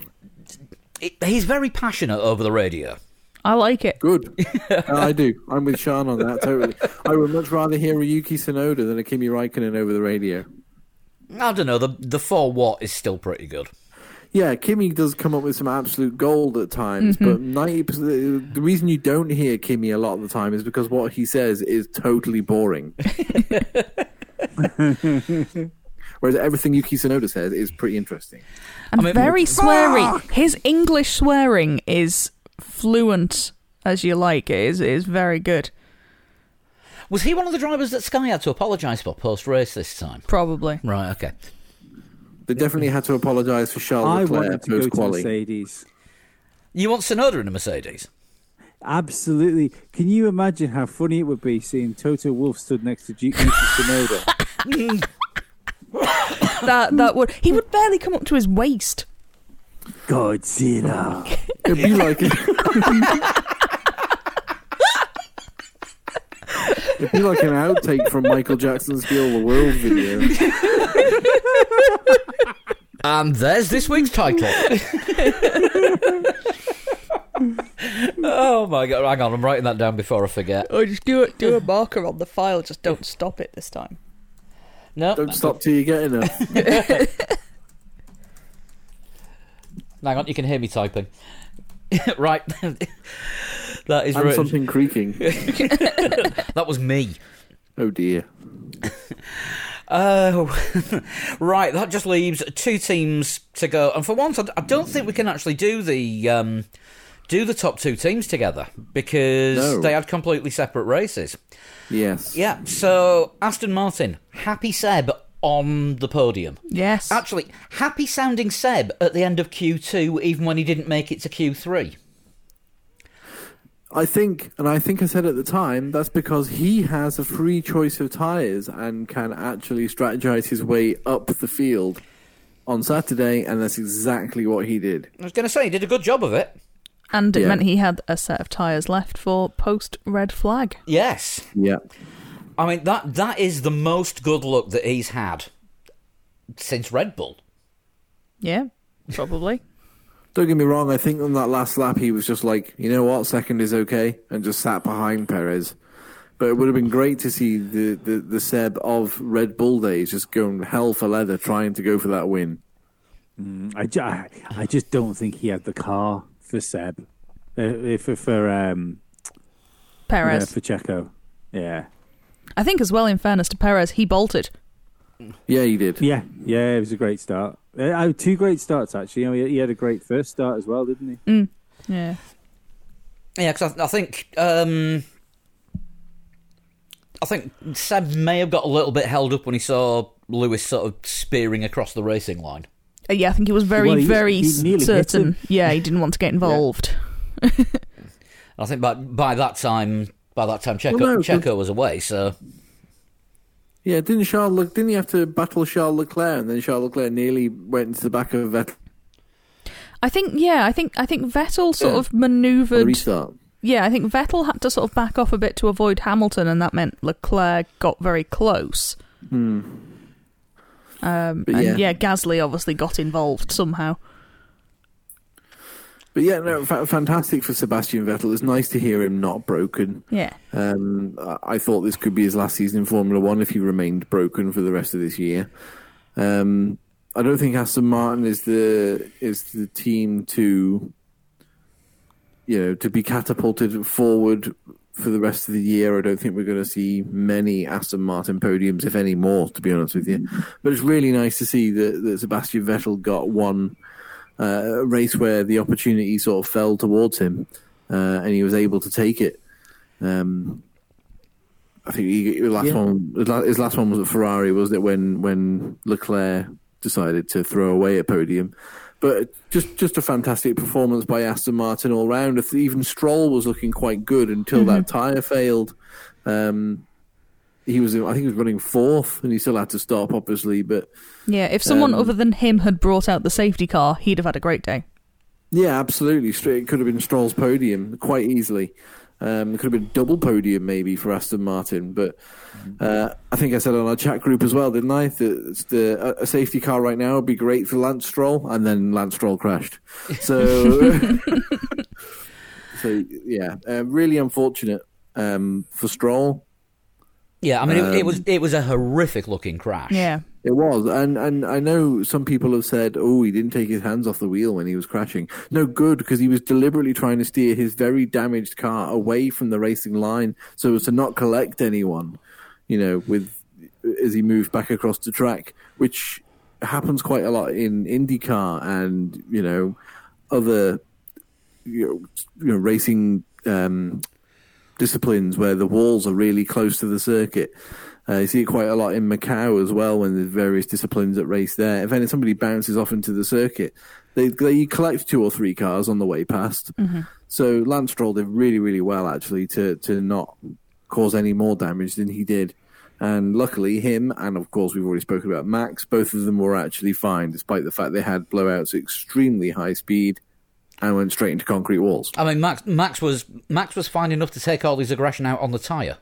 he's very passionate over the radio. I like it. Good. <laughs> I do. I'm with Sean on that. Totally. I would much rather hear a Yuki Tsunoda than a Kimi Raikkonen over the radio. I don't know. The the four watt is still pretty good. Yeah, Kimi does come up with some absolute gold at times, mm-hmm. but ninety percent. The reason you don't hear Kimi a lot of the time is because what he says is totally boring. <laughs> <laughs> Whereas everything Yuki Tsunoda says is pretty interesting. And I mean- very sweary. His English swearing is fluent as you like. It is, it is very good. Was he one of the drivers that Sky had to apologise for post race this time? Probably. Right. Okay. They definitely had to apologise for I Charles Leclerc wanted to go to. Mercedes. You want Tsunoda in a Mercedes? Absolutely. Can you imagine how funny it would be seeing Toto Wolff stood next to Yuki Tsunoda? <laughs> That that would he would barely come up to his waist. Godzilla. It'd be like <laughs> It'd be like an outtake from Michael Jackson's "Heal the World" video. And there's this week's title. oh my god! Hang on, I'm writing that down before I forget. Oh, just do it. Do a marker on the file. Just don't stop it this time. No, Don't stop till you get enough. <laughs> hang on. You can hear me typing. <laughs> right. That is And written. something creaking. <laughs> That was me. Oh dear. Oh, <laughs> right. That just leaves two teams to go, and for once, I I don't think we can actually do the um, do the top two teams together because No. they had completely separate races. Yes. Yeah. So Aston Martin, happy Seb on the podium. Yes. Actually, happy sounding Seb at the end of Q two, even when he didn't make it to Q three. I think, and I think I said at the time, that's because he has a free choice of tyres and can actually strategize his way up the field on Saturday, and that's exactly what he did. I was going to say he did a good job of it. and it Yeah. meant he had a set of tyres left for post red flag. Yes. Yeah. I mean that that is the most good luck that he's had since Red Bull. Yeah, probably. Don't get me wrong, I think on that last lap he was just like, you know what, second is okay, and just sat behind Perez. But it would have been great to see the, the, the Seb of Red Bull days just going hell for leather trying to go for that win. I, I, I just don't think he had the car for Seb. Uh, for for um Perez. uh, for Checo. Yeah. I think as well. In fairness to Perez, he bolted. Yeah, he did. Yeah, yeah, it was a great start. Uh, two great starts actually. You know, he, he had a great first start as well, didn't he? Yeah. Yeah, because I, I think um, I think Seb may have got a little bit held up when he saw Lewis sort of spearing across the racing line. Uh, yeah, I think he was very, Well, he- very he certain. Yeah, he didn't want to get <laughs> involved. I think by by that time, by that time, Checo, Well, no, Checo was away. So Yeah, didn't Charles Le- didn't he have to battle Charles Leclerc and then Charles Leclerc nearly went into the back of Vettel I think. Yeah, I think. I think Vettel sort Yeah. of manoeuvred. restart? Yeah, I think Vettel had to sort of back off a bit to avoid Hamilton, and that meant Leclerc got very close. Hmm. Um, and yeah. yeah. Gasly obviously got involved somehow. But yeah, no, fa- fantastic for Sebastian Vettel. It's nice to hear him not broken. Yeah. Um, I- thought this could be his last season in Formula One if he remained broken for the rest of this year. Um, I don't think Aston Martin is the is the team to you know to be catapulted forward for the rest of the year. I don't think we're going to see many Aston Martin podiums, if any more, to be honest with you. But it's really nice to see that, that Sebastian Vettel got one uh, race where the opportunity sort of fell towards him, uh, and he was able to take it. Um, I think he, his last Yeah. one, his last one was at Ferrari, wasn't it? When when Leclerc decided to throw away a podium, but just just a fantastic performance by Aston Martin all round. Even Stroll was looking quite good until that tire failed. Um, he was, I think, he was running fourth, and he still had to stop, obviously. But Yeah, if someone Um, other than him had brought out the safety car, he'd have had a great day. Yeah, absolutely. Straight, it could have been Stroll's podium quite easily. Um, it could have been double podium maybe for Aston Martin, but uh, I think I said on our chat group as well, didn't I? That the a- a safety car right now would be great for Lance Stroll, and then Lance Stroll crashed. So, <laughs> so yeah, uh, really unfortunate um, for Stroll. Yeah, I mean, it, it Um, was it was a horrific looking crash. Yeah. It was, and and I know some people have said, "Oh, he didn't take his hands off the wheel when he was crashing." No good, because he was deliberately trying to steer his very damaged car away from the racing line, so as to not collect anyone. You know, with as he moved back across the track, which happens quite a lot in IndyCar and you know other you know, you know racing um, disciplines where the walls are really close to the circuit. Uh, you see it quite a lot in Macau as well when there's various disciplines that race there. If any somebody bounces off into the circuit, they they collect two or three cars on the way past. So Lance Stroll did really really well actually to to not cause any more damage than he did. And luckily, him and of course we've already spoken about Max. Both of them were actually fine, despite the fact they had blowouts at extremely high speed and went straight into concrete walls. I mean, Max Max was Max was fine enough to take all his aggression out on the tire.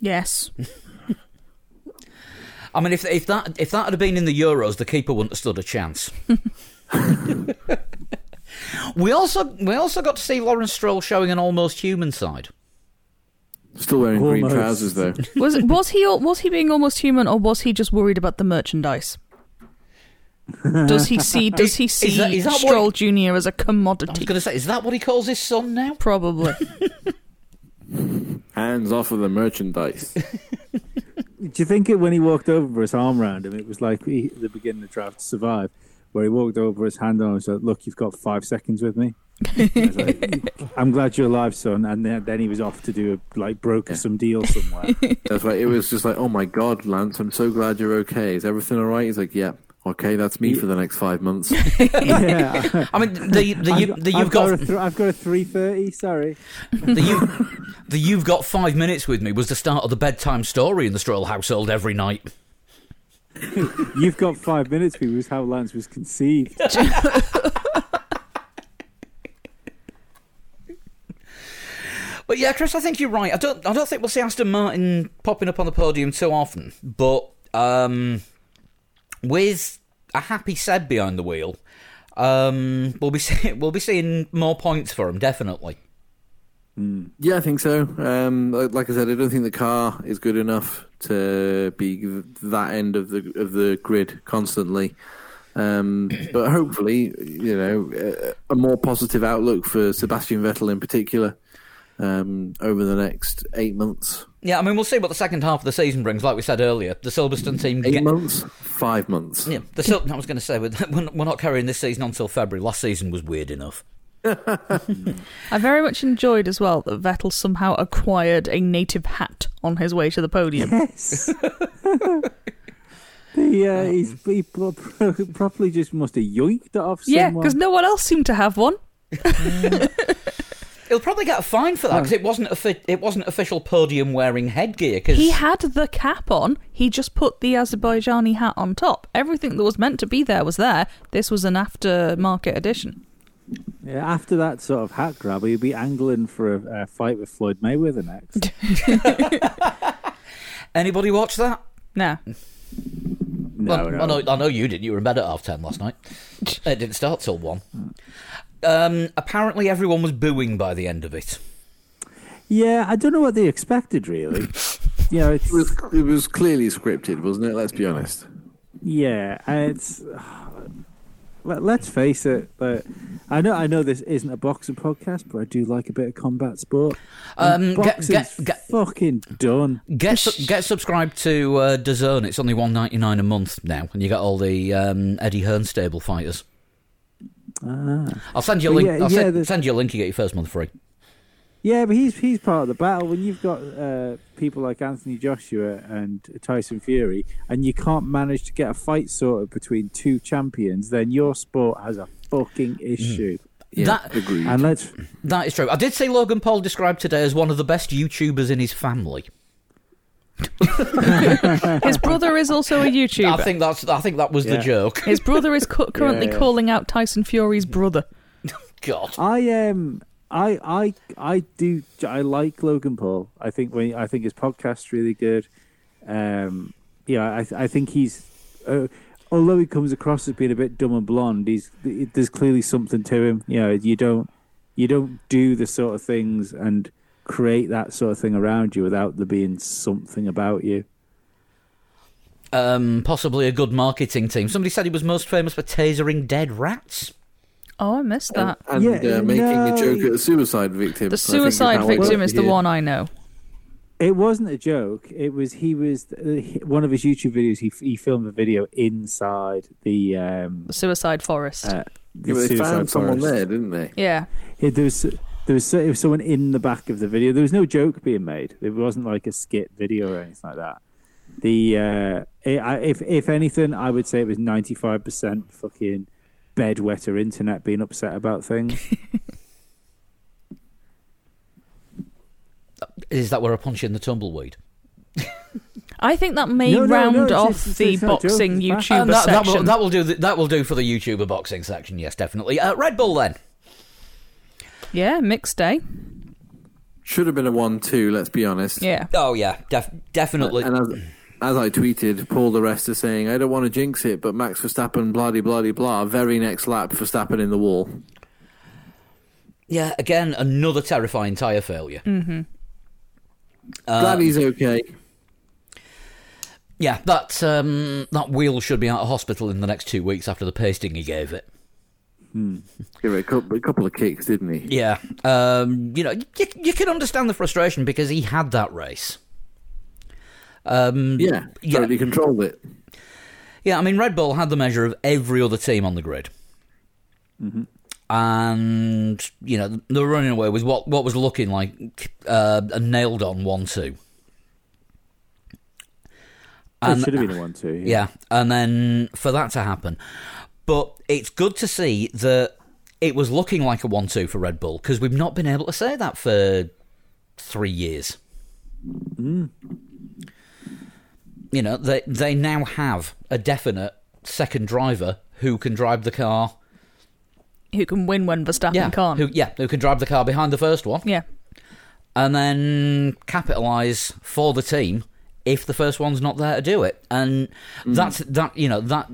Yes. <laughs> I mean, if if that if that had been in the Euros, the keeper wouldn't have stood a chance. <laughs> we also we also got to see Lawrence Stroll showing an almost human side. Still wearing green trousers though. Was was he was he being almost human, or was he just worried about the merchandise? Does he see <laughs> Does he see that- is that what- Stroll Junior as a I was commodity? going to say, is that what he calls his son now? Probably. <laughs> Hands off of the merchandise. <laughs> Do you think it when he walked over for his arm round him, it was like he, the beginning of Drive to Survive, where he walked over his hand on him and said, "Look, you've got five seconds with me." I was like, I'm glad you're alive, son. And then, then he was off to do a like broker some deal somewhere. That's right. It was just like, oh my god, Lance, I'm so glad you're okay. Is everything all right? He's like, yeah, okay, that's me for the next five months. <laughs> yeah, <laughs> I mean, the the, you, I've, the I've you've got, got a th- I've got a three thirty. Sorry. the you <laughs> the you've got five minutes with me was the start of the bedtime story in the Stroll household every night. You've got five minutes. It was how Lance was conceived. But yeah, Chris, I think you're right. I don't I don't think we'll see Aston Martin popping up on the podium too often. But um, with a happy Seb behind the wheel, um, we'll be <laughs> see- we'll be seeing more points for him definitely. yeah, I think so. Um, like I said, I don't think the car is good enough to be that end of the of the grid constantly. Um, but hopefully, you know, a more positive outlook for Sebastian Vettel in particular um, over the next eight months. Yeah, I mean we'll see what the second half of the season brings. Like we said earlier, the Silverstone team. Eight get- months, five months. Yeah, the Sil- I was going to say we're not- we're not carrying this season until February. Last season was weird enough. <laughs> I very much enjoyed as well that Vettel somehow acquired a native hat on his way to the podium. Yes. <laughs> the, uh, he's, he pro- pro- just must have yoinked it off yeah, because no one else seemed to have one. <laughs> He'll probably get a fine for that because it wasn't offi- it wasn't official podium wearing headgear. Cause He had the cap on. He just put the Azerbaijani hat on top. Everything that was meant to be there was there. This was an aftermarket edition. Yeah, after that sort of hat grab, he'd be angling for a, a fight with Floyd Mayweather next. <laughs> anybody watch that? Nah. No, well, no. I know I know you didn't. You were in bed at half ten last night. it didn't start till one. Um, apparently, everyone was booing by the end of it. Yeah, I don't know what they expected really. <laughs> you know, it's It was, it was clearly scripted, wasn't it? Let's be honest. yeah, it's. <sighs> Let, let's face it, but I know I know this isn't a boxing podcast, but I do like a bit of combat sport. And Um, get- get- get- fucking done. Get su- get subscribed to uh, DAZN. It's only one ninety nine a month now, and you get all the um, Eddie Hearn stable fighters. Ah. I'll send you a Well, link. yeah, I'll yeah, send, the- send you a link. You get your first month free. Yeah, but he's he's part of the battle when you've got uh, people like Anthony Joshua and Tyson Fury, and you can't manage to get a fight sorted between two champions. Then your sport has a fucking issue. Yeah, That- agreed. And let's That is true. I did see Logan Paul described today as one of the best YouTubers in his family. <laughs> His brother is also a YouTuber. I think that's. I think that was the Yeah. joke. His brother is cu- <laughs> currently Yeah, yeah. calling out Tyson Fury's brother. <laughs> God. I um I I I do I like Logan Paul. I think when I think his podcast's really good. Um, yeah, I I think he's uh, although he comes across as being a bit dumb and blonde, he's there's clearly something to him. You know, you don't you don't do the sort of things and create that sort of thing around you without there being something about you. Um, possibly a good marketing team. Somebody said he was most famous for tasering dead rats. Oh, I missed that. and Yeah, uh, making no, a joke at a suicide victim. The I think is how suicide victim is the one I know. It wasn't a joke. It was he was uh, one of his YouTube videos. He he filmed a video inside the um The suicide forest. uh, the Yeah, but they suicide found someone there, didn't they? yeah. Yeah, there was there was, there was someone in the back of the video. There was no joke being made. It wasn't like a skit video or anything like that. The uh, it, I, if if anything, I would say it was ninety five percent fucking bedwetter internet being upset about things. <laughs> Is that where I punch in the tumbleweed? I think that may No, no, round no, it's- off it's- it's- the it's not a joke, boxing it's. YouTuber Um, that, that section. will, that will do. The, that will do for the YouTuber boxing section. Yes, definitely. Uh, Red Bull then. Yeah, mixed day. Should have been a one-two. Let's be honest. Yeah. Oh yeah, def- definitely. And as, as I tweeted, Paul di Resta is saying, I don't want to jinx it, but Max Verstappen, blah bloody blah de blah. Very next lap, Verstappen in the wall. yeah, again, another terrifying tyre failure. Mm-hmm. Uh, Glad he's okay. Yeah, that um, that wheel should be out of hospital in the next two weeks after the pasting he gave it. Give it a couple, a couple of kicks, didn't he? Yeah, um, you know, you, you can understand the frustration because he had that race. Um, Yeah, Yeah. totally controlled it. Yeah, I mean, Red Bull had the measure of every other team on the grid. And, you know, they were running away with what, what was looking like uh, a nailed on 1 2. it should have been a <sighs> one two. Yeah, and then for that to happen. But it's good to see that it was looking like a 1 2 for Red Bull because we've not been able to say that for three years. Mm. You know, they, they now have a definite second driver who can drive the car. Who can win when Verstappen Yeah, can't. who, yeah, who can drive the car behind the first one yeah. and then capitalise for the team if the first one's not there to do it. And mm. that's that. You know that.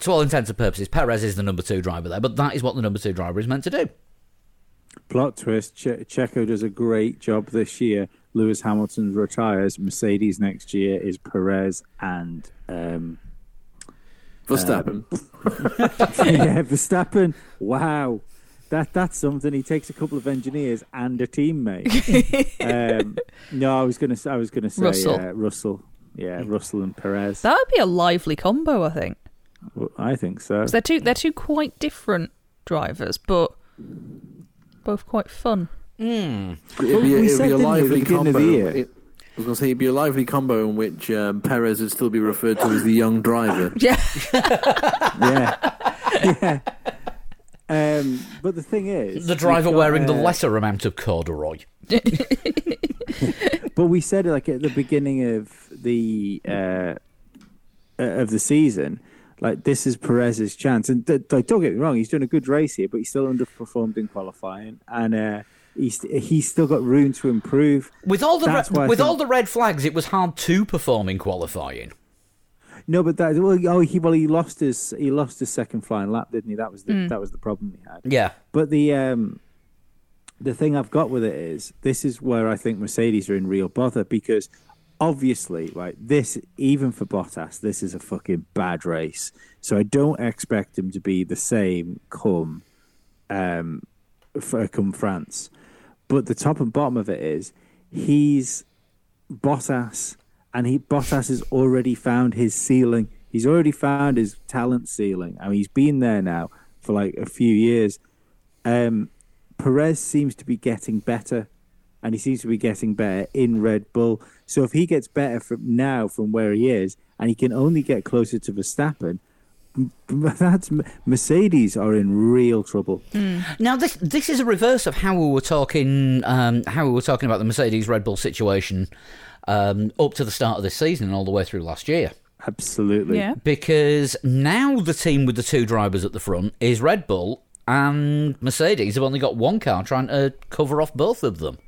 To all intents and purposes, Perez is the number two driver there, but that is what the number two driver is meant to do. Plot twist: che- Checo does a great job this year. Lewis Hamilton retires. Mercedes next year is Perez and um, Verstappen. <laughs> yeah, Verstappen. Wow, that that's something. He takes a couple of engineers and a teammate. <laughs> um, no, I was gonna I was gonna say Russell. Uh, Russell. Yeah, Russell and Perez. That would be a lively combo, I think. Well, I think so. 'Cause they're two they're two quite different drivers, but both quite fun. Hmm. It'd be, we it'd said, be a didn't we, at the lively beginning of combo. the year? It, I was going to say it'd be a lively combo in which um, Perez would still be referred to as the young driver. <laughs> Yeah. yeah, yeah. Um, but the thing is, The driver we've got, wearing the uh, lesser amount of corduroy. <laughs> But we said like at the beginning of the uh, uh, of the season, like this is Perez's chance. And th- like, don't get me wrong, he's done a good race here, but he's still underperformed in qualifying, and uh, he's he's still got room to improve. With all the re- with think- all the red flags, it was hard to perform in qualifying. No, but that well, oh, he well he lost his he lost his second flying lap, didn't he? That was the that was the problem he had. Yeah. But the um, the thing I've got with it is this is where I think Mercedes are in real bother because obviously, right, this even for Bottas, this is a fucking bad race. So I don't expect him to be the same come um for come France. But the top and bottom of it is he's Bottas and he Bottas has already found his ceiling. He's already found his talent ceiling. I mean he's been there now for like a few years. Um Perez seems to be getting better, and he seems to be getting better in Red Bull. So if he gets better from now from where he is, and he can only get closer to Verstappen, m- <laughs> that's Mercedes are in real trouble. Now this this is a reverse of how we were talking um, how we were talking about the Mercedes Red Bull situation um, up to the start of this season and all the way through last year. Absolutely. Yeah. Because now the team with the two drivers at the front is Red Bull and Mercedes have only got one car trying to cover off both of them.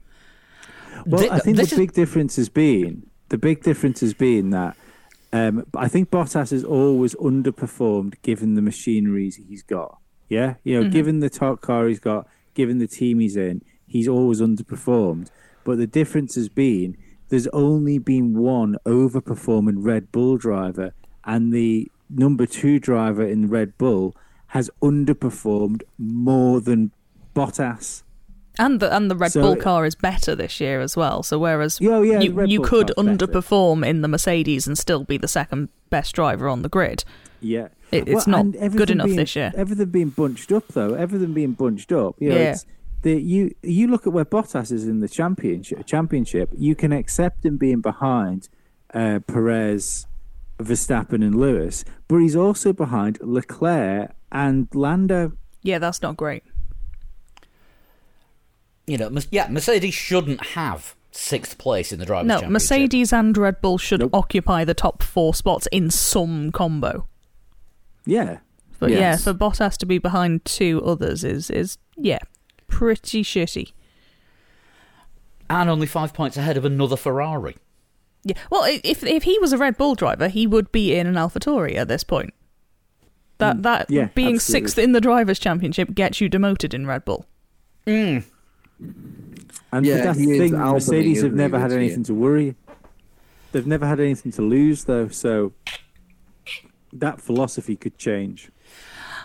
Well, I think the is- big difference has been the big difference has been that um, I think Bottas has always underperformed given the machineries he's got. Yeah, you know, given the top car he's got, given the team he's in, he's always underperformed. But the difference has been there's only been one overperforming Red Bull driver, and the number two driver in Red Bull has underperformed more than Bottas. And the and the Red So- Bull car is better this year as well. So whereas Oh, yeah, you you could car's better. underperform in the Mercedes and still be the second best driver on the grid. Yeah, It- it's not good enough being- this year. Everything being bunched up, though. Everything being bunched up. You know, Yeah. it's the you you look at where Bottas is in the championship. Championship, you can accept him being behind uh, Perez, Verstappen, and Lewis, but he's also behind Leclerc and Lando. Yeah, that's not great. You know, yeah, Mercedes shouldn't have sixth place in the drivers' No, championship. Mercedes and Red Bull should Nope. occupy the top four spots in some combo. Yeah, But yeah, Yes. for Bottas to be behind two others is is yeah, pretty shitty. and only five points ahead of another Ferrari. Yeah. Well, if if he was a Red Bull driver, he would be in an AlphaTauri at this point. That mm, that yeah, being absolutely. sixth in the drivers' championship gets you demoted in Red Bull. Mm. And Yeah, that's the thing. Albany, Mercedes have never had anything to worry. They've never had anything to lose, though. So that philosophy could change.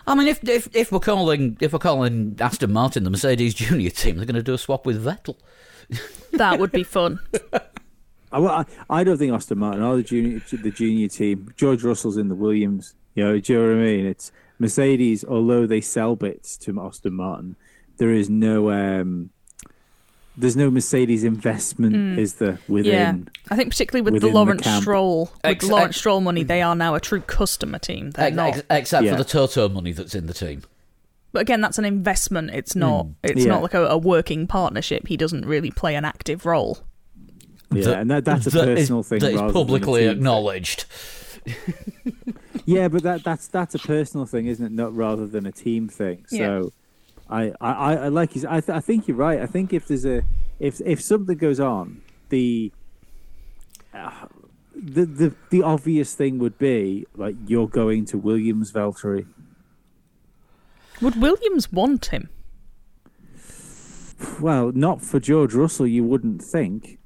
I mean, if if if we're calling if we're calling Aston Martin the Mercedes junior team, they're going to do a swap with Vettel. <laughs> That would be fun. <laughs> I, I, I don't think Aston Martin are the junior the junior team. George Russell's in the Williams. You know, do you know what I mean? It's Mercedes. Although they sell bits to Aston Martin, there is no um, there's no Mercedes investment. Hmm. Is there yeah, within? I think particularly with the within the Lawrence. Stroll, with Ex- Lawrence ex- Stroll money, they are now a true customer team. They're Ex- not. ex- except Yeah. for the Toto money that's in the team. But again, that's an investment. It's not. Hmm. It's Yeah. not like a, a working partnership. He doesn't really play an active role. Yeah, That- and that, that's a that is- personal thing. that is rather than publicly acknowledged. <laughs> Yeah, but that that's that's a personal thing, isn't it? Not rather than a team thing. So, I, I, I I like you. I, th- I think you're right. I think if there's a if if something goes on, the uh, the the the obvious thing would be like you're going to Williams Valtteri. Would Williams want him? Well, not for George Russell, you wouldn't think.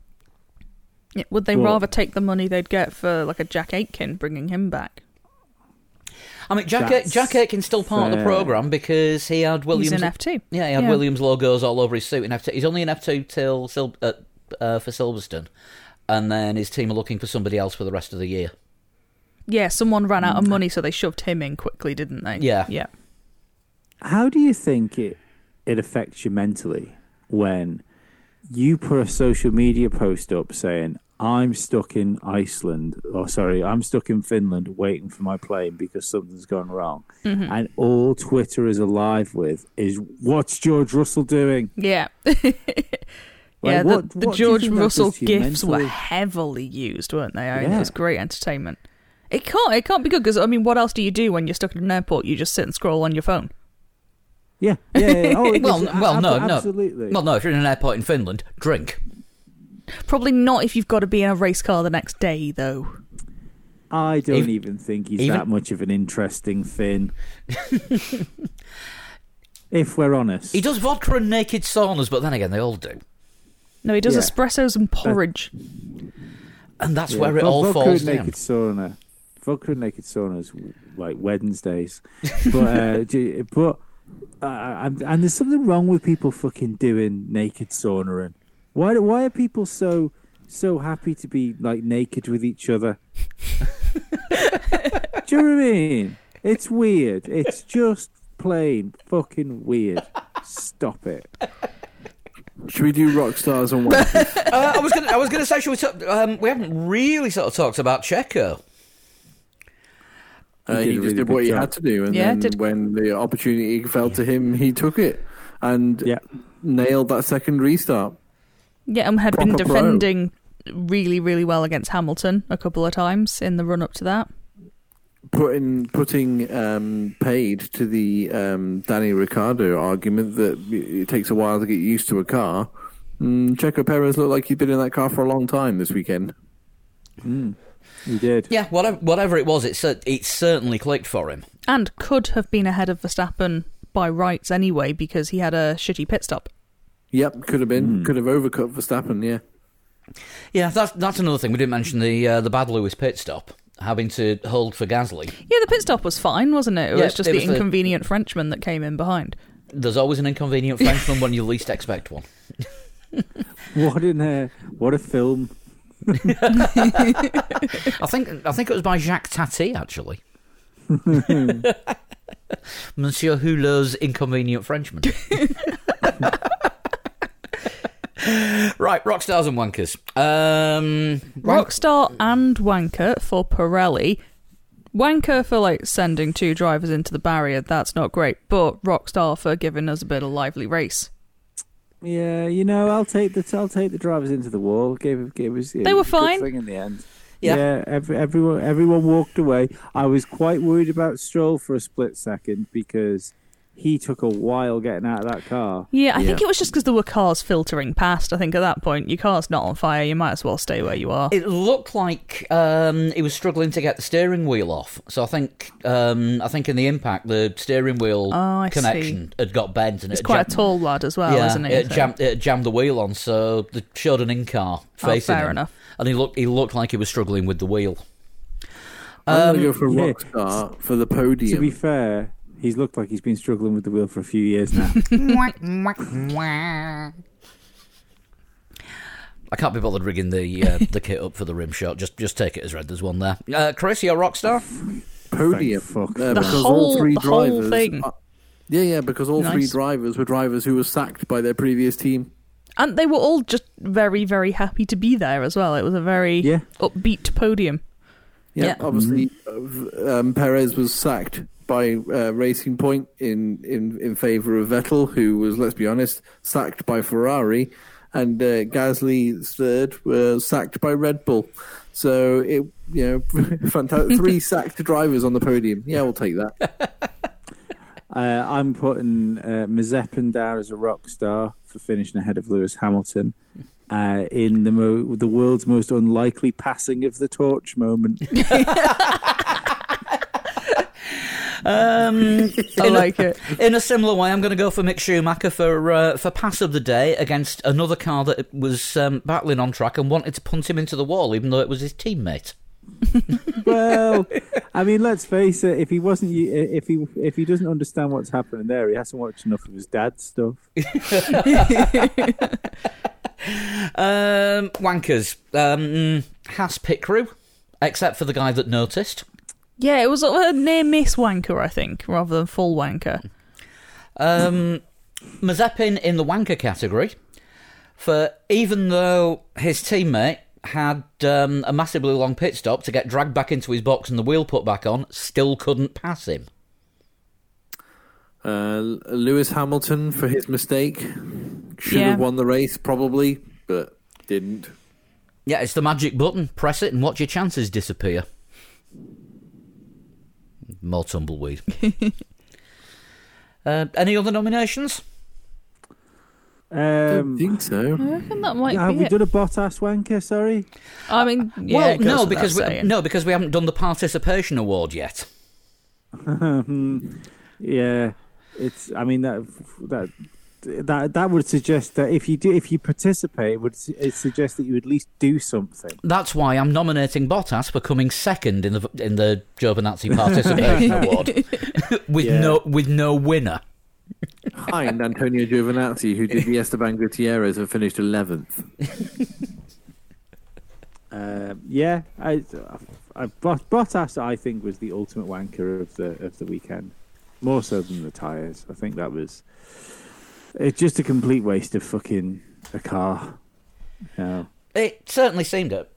Yeah, Would they Well- rather take the money they'd get for like a Jack Aitken bringing him back? I mean, Jack That's Jack Aitken's still part of the program because he had Williams. He's in F two. Yeah, he had Yeah. Williams logos all over his suit in F two. He's only in F two till Sil- uh, uh, for Silverstone, and then his team are looking for somebody else for the rest of the year. Yeah, someone ran out of money, so they shoved him in quickly, didn't they? Yeah. yeah. How do you think it it affects you mentally when you put a social media post up saying I'm stuck in Iceland or sorry, I'm stuck in Finland waiting for my plane because something's gone wrong. Mm-hmm. And all Twitter is alive with is what's George Russell doing? Yeah. <laughs> yeah, the, what- the what George Russell does to you gifs were heavily used, weren't they? I mean, Yeah. It was great entertainment. It can't. It can't be good because I mean, what else do you do when you're stuck in an airport? You just sit and scroll on your phone. Yeah, yeah, yeah. Oh, <laughs> Well, well, no, ab- no. absolutely. Well, no, if you're in an airport in Finland, drink. Probably not if you've got to be in a race car the next day, though. I don't Even- even think he's even- that much of an interesting Finn. <laughs> if we're honest. He does vodka and naked saunas, but then again, they all do. No, he does Yeah. espressos and porridge. And that's Yeah, where it Vo- all vodka falls and down. naked sauna. Vodka and naked saunas like Wednesdays, <laughs> but uh, do- but uh, and, and there's something wrong with people fucking doing naked saunering. Why do- why are people so so happy to be like naked with each other? <laughs> do you know what I mean? It's weird. It's just plain fucking weird. Stop it. Should we do rock stars and wankers? <laughs> uh, I was going. to I was going to say, should we? Talk, um, we haven't really sort of talked about Checo. Uh, He did he just really did what he job. had to do, and Yeah, then did- when the opportunity fell to him, he took it and Yeah. nailed that second restart. Yeah, and had been Proper pro. defending really, really well against Hamilton a couple of times in the run up to that. Putting putting um, paid to the um, Danny Ricciardo argument that it takes a while to get used to a car. Mm, Checo Perez looked like he'd been in that car for a long time this weekend. He did. Yeah, whatever, whatever it was, it it certainly clicked for him. And could have been ahead of Verstappen by rights anyway because he had a shitty pit stop. Yep, could have been, could have overcut Verstappen. Yeah, Yeah, that's that's another thing we didn't mention the uh, the bad Lewis pit stop having to hold for Gasly. Yeah, the pit stop was fine, wasn't it? It Yeah, was just it the was the- inconvenient Frenchman that came in behind. There's always an inconvenient <laughs> Frenchman when you least expect one. <laughs> What in a what a film. <laughs> I think I think it was by Jacques Tati actually. Monsieur Hulot's inconvenient Frenchman. Right, rock stars and wankers. Um, Rockstar and Wanker for Pirelli. Wanker for like sending two drivers into the barrier, that's not great. But Rockstar for giving us a bit of lively race. Yeah, you know, I'll take the I'll take the drivers into the wall. Gave gave us They were fine. thing in the end. Yeah. every, everyone everyone walked away. I was quite worried about Stroll for a split second because he took a while getting out of that car. Yeah, I think it was just because there were cars filtering past. I think at that point, your car's not on fire. You might as well stay where you are. It looked like um, he was struggling to get the steering wheel off. So I think um, I think in the impact, the steering wheel Oh, I connection had got bent, and He's it quite jammed, a tall lad as well, yeah, isn't he? it jammed, it jammed the wheel on, so they showed an in car Oh, facing fair him, enough. and he looked he looked like he was struggling with the wheel. I'm Um, gonna go for yeah. for the podium. To be fair, he's looked like he's been struggling with the wheel for a few years now. <laughs> <laughs> I can't be bothered rigging the uh, <laughs> the kit up for the rim shot. Just just take it as read. There's one there. Uh, Chris, you're a rock star. podium. Thank fuck. uh, The because whole- all three the whole drivers. thing. are- yeah, yeah, because all three Nice. drivers were drivers who were sacked by their previous team. And they were all just very, very happy to be there as well. It was a very Yeah. upbeat podium. Yeah, Yeah. obviously, uh, um, Perez was sacked by uh, Racing Point in, in, in favour of Vettel, who was, let's be honest, sacked by Ferrari, and uh, Gasly's third was sacked by Red Bull. So it, you know, <laughs> fantastic. Three <laughs> sacked drivers on the podium. Yeah, we'll take that. <laughs> Uh, I'm putting uh, Mazepin down as a rock star for finishing ahead of Lewis Hamilton uh, in the mo- the world's most unlikely passing of the torch moment. Um, <laughs> I in, like a, it. in a similar way, I'm going to go for Mick Schumacher for uh, for pass of the day against another car that was um, battling on track and wanted to punt him into the wall, even though it was his teammate. <laughs> well, I mean, let's face it. If he wasn't, if he if he doesn't understand what's happening there, he hasn't watched enough of his dad's stuff. <laughs> Um, wankers. Um, Haas pit crew, except for the guy that noticed. Yeah, it was a near miss wanker, I think, rather than full wanker. Um, Mazepin in the wanker category, for even though his teammate had um, a massively long pit stop to get dragged back into his box and the wheel put back on, still couldn't pass him. Uh, Lewis Hamilton for his mistake. Should Yeah. have won the race, probably, but didn't. Yeah, it's the magic button. Press it and watch your chances disappear. More tumbleweed. <laughs> uh, any other nominations? I Um, don't think so. I reckon that might have be we it. done a Bottas wanker? Sorry. I mean, yeah, well, it goes no, without because we, saying. no, because we haven't done the participation award yet. <laughs> yeah, it's. I mean that that that that would suggest that if you do if you participate, it would su- it suggest that you at least do something. That's why I'm nominating Bottas for coming second in the in the Giovinazzi <laughs> Participation <laughs> Award <laughs> with Yeah. no with no winner. Behind Antonio Giovinazzi, who did the Esteban Gutierrez and finished 11th. Uh, yeah, I, I, Bot- Bottas I think was the ultimate wanker of the of the weekend, more so than the tires. I think that was it's just a complete waste of fucking a car. You know. It certainly seemed it.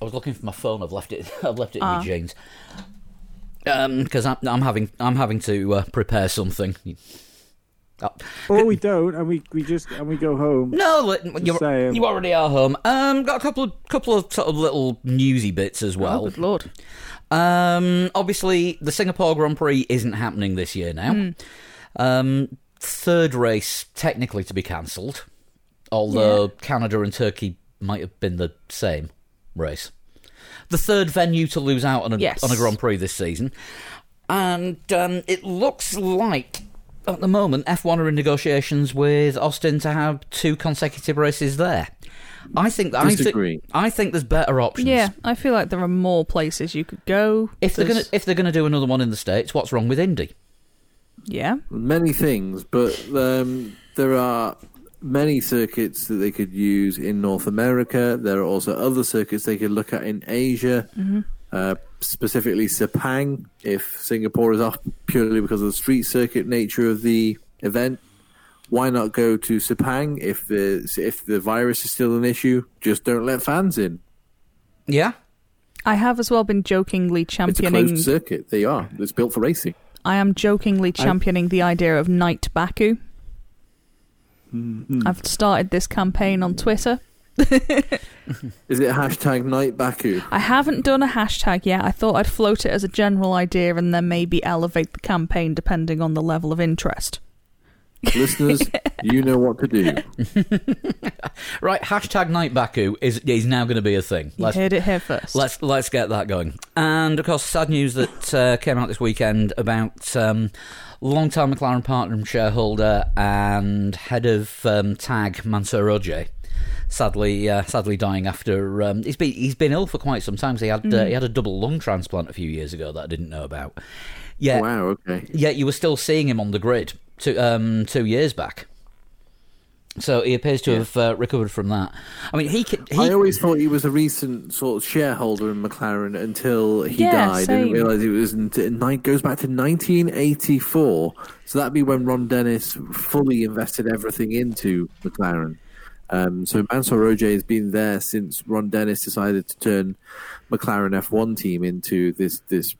I was looking for my phone. I've left it. <laughs> I've left it in Ah. my jeans. Because I'm, I'm having I'm having to uh, prepare something. Oh, Or we don't, and we, we just and we go home. no, li- you saying. you already are home. Um, got a couple of couple of sort of little newsy bits as Oh, well. good lord. Um, obviously, the Singapore Grand Prix isn't happening this year now. Hmm. Um, third race technically to be cancelled, although Canada and Turkey might have been the same race. The third venue to lose out on a Yes. on a Grand Prix this season, and um, it looks like at the moment F1 are in negotiations with Austin to have two consecutive races there. I think I Disagree. think I think there's better options. Yeah, I feel like there are more places you could go. If they're gonna if they're gonna do another one in the states, what's wrong with Indy? Yeah, Many things, but um, there are many circuits that they could use in North America. There are also other circuits they could look at in Asia, uh, specifically Sepang, if Singapore is off purely because of the street circuit nature of the event. Why not go to Sepang if the if the virus is still an issue? Just don't let fans in. Yeah, I have as well been jokingly championing. It's a closed circuit. They are. It's built for racing. I am jokingly championing the idea of Night Baku. Mm-hmm. I've started this campaign on Twitter. <laughs> Is it hashtag Night Baku? I haven't done a hashtag yet. I thought I'd float it as a general idea and then maybe elevate the campaign depending on the level of interest. Listeners, you know what to do. <laughs> right. Hashtag Night Baku is is now going to be a thing. Let's heard it here first. let's let's get that going. And of course, sad news that uh, came out this weekend about um, long-time McLaren partner and shareholder and head of um, Tag Mansour Ojjeh. Sadly, uh, sadly dying after um, he's been he's been ill for quite some time. So he had uh, he had a double lung transplant a few years ago that I didn't know about. Yeah, Wow, okay. Yet you were still seeing him on the grid two, um, two years back. So he appears to have uh, recovered from that. I mean, he. He, I always thought he was a recent sort of shareholder in McLaren until he Yeah, died. I didn't same. realise it was in, it goes back to 1984. So that'd be when Ron Dennis fully invested everything into McLaren. Um, so Mansour Ojjeh has been there since Ron Dennis decided to turn McLaren F1 team into this this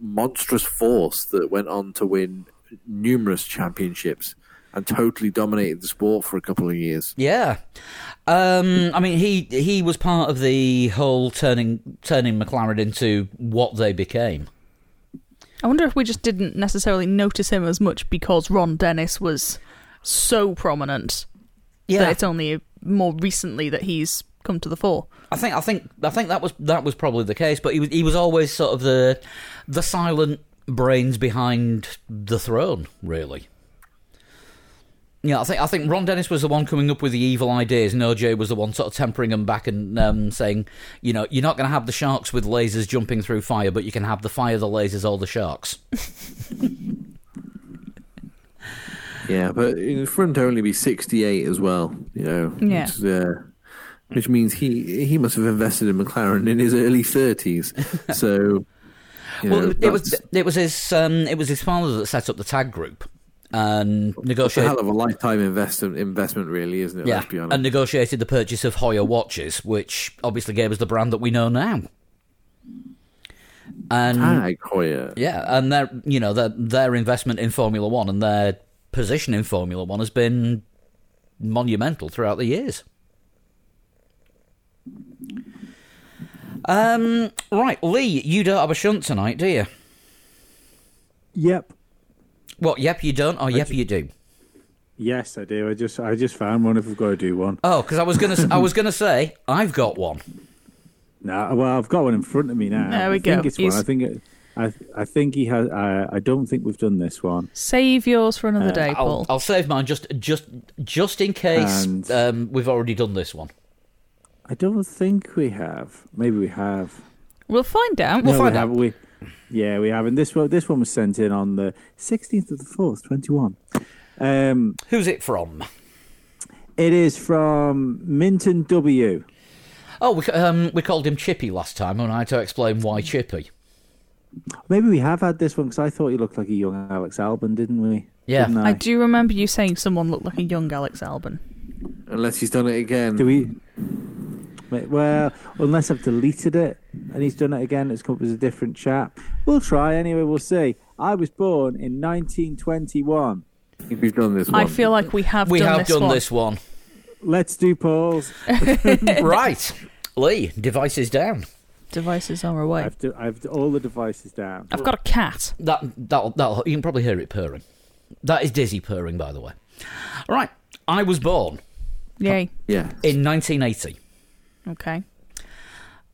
monstrous force that went on to win numerous championships and totally dominated the sport for a couple of years. yeah, um, I mean, he he was part of the whole turning turning McLaren into what they became. I wonder if we just didn't necessarily notice him as much because Ron Dennis was so prominent that Yeah, it's only more recently that he's come to the fore. I think I think I think that was that was probably the case. But he was he was always sort of the the silent brains behind the throne, really. Yeah, I think I think Ron Dennis was the one coming up with the evil ideas, and Ojjeh was the one sort of tempering them back and um, saying, you know, you're not going to have the sharks with lasers jumping through fire, but you can have the fire, the lasers, or the sharks. <laughs> Yeah, but in front only be 68 as well, you know, Yeah. which, uh, which means he he must have invested in McLaren in his early 30s. <laughs> So, you well, know, it was it was his um, it was his father that set up the tag group and that's a negotiated. hell of a lifetime investment, investment really, isn't it? Yeah, Let's be honest. and negotiated the purchase of Heuer watches, which obviously gave us the brand that we know now. And TAG Heuer. yeah, and their you know their their investment in Formula One and their position in Formula One has been monumental throughout the years. Um, right, Lee, you don't have a shunt tonight, do you? Yep. What? Yep, you don't, or yep, you do. Yes, I do. I just I just found one. If we've got to do one. Oh, because I was gonna, I was gonna say I've got one. <laughs> No, well, I've got one in front of me now. There we I go. Think it's one. I think it, I I think he has. I I don't think we've done this one. Save yours for another Uh, day, I'll, Paul. I'll save mine just, just, just in case And- um, we've already done this one. I don't think we have. Maybe we have. We'll find out. We'll no, find we out. Have, we, yeah, we have. And this one, this one was sent in on the sixteenth of the fourth, twenty-one. Um, Who's it from? it is from Minton W. Oh, we, um, we called him Chippy last time, and I had to explain why Chippy. Maybe we have had this one because I thought he looked like a young Alex Albon, didn't we? Yeah. Didn't I I? do remember you saying someone looked like a young Alex Albon. Unless he's done it again. Do we? Well, unless I've deleted it and he's done it again, it's come up as a different chap. We'll try anyway. We'll see. I was born in 1921. If you've done this one. I feel like we have we done have this done one. this one. Let's do Paul's. <laughs> <laughs> right. Lee, devices down. Devices are away. I've, do, I've all the devices down. I've got a cat. That that'll, that'll you can probably hear it purring. That is Dizzy purring, by the way. All right. I was born Yay. Yeah. in 1980. Okay.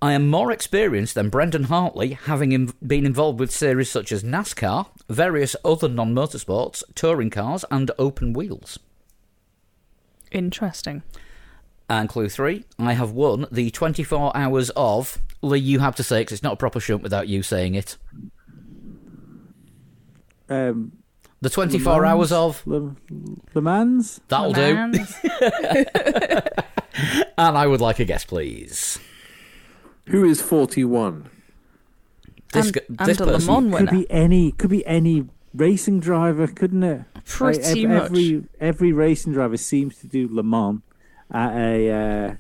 I am more experienced than Brendon Hartley, having in, been involved with series such as NASCAR, various other non-motorsports, touring cars, and open wheels. Interesting. And clue three, I have won the 24 hours of. Lee, you have to say because it's not a proper shunt without you saying it. Um, The 24 Le Mans? hours of. Le, Le Mans? That'll do. Mans. <laughs> <laughs> And I would like a guess, please. Who is 41? This, and, gu- and this a Le person. Mans winner. Could be any. Could be any racing driver, couldn't it? Pretty Like, ev- much. Every every racing driver seems to do Le Mans at a uh,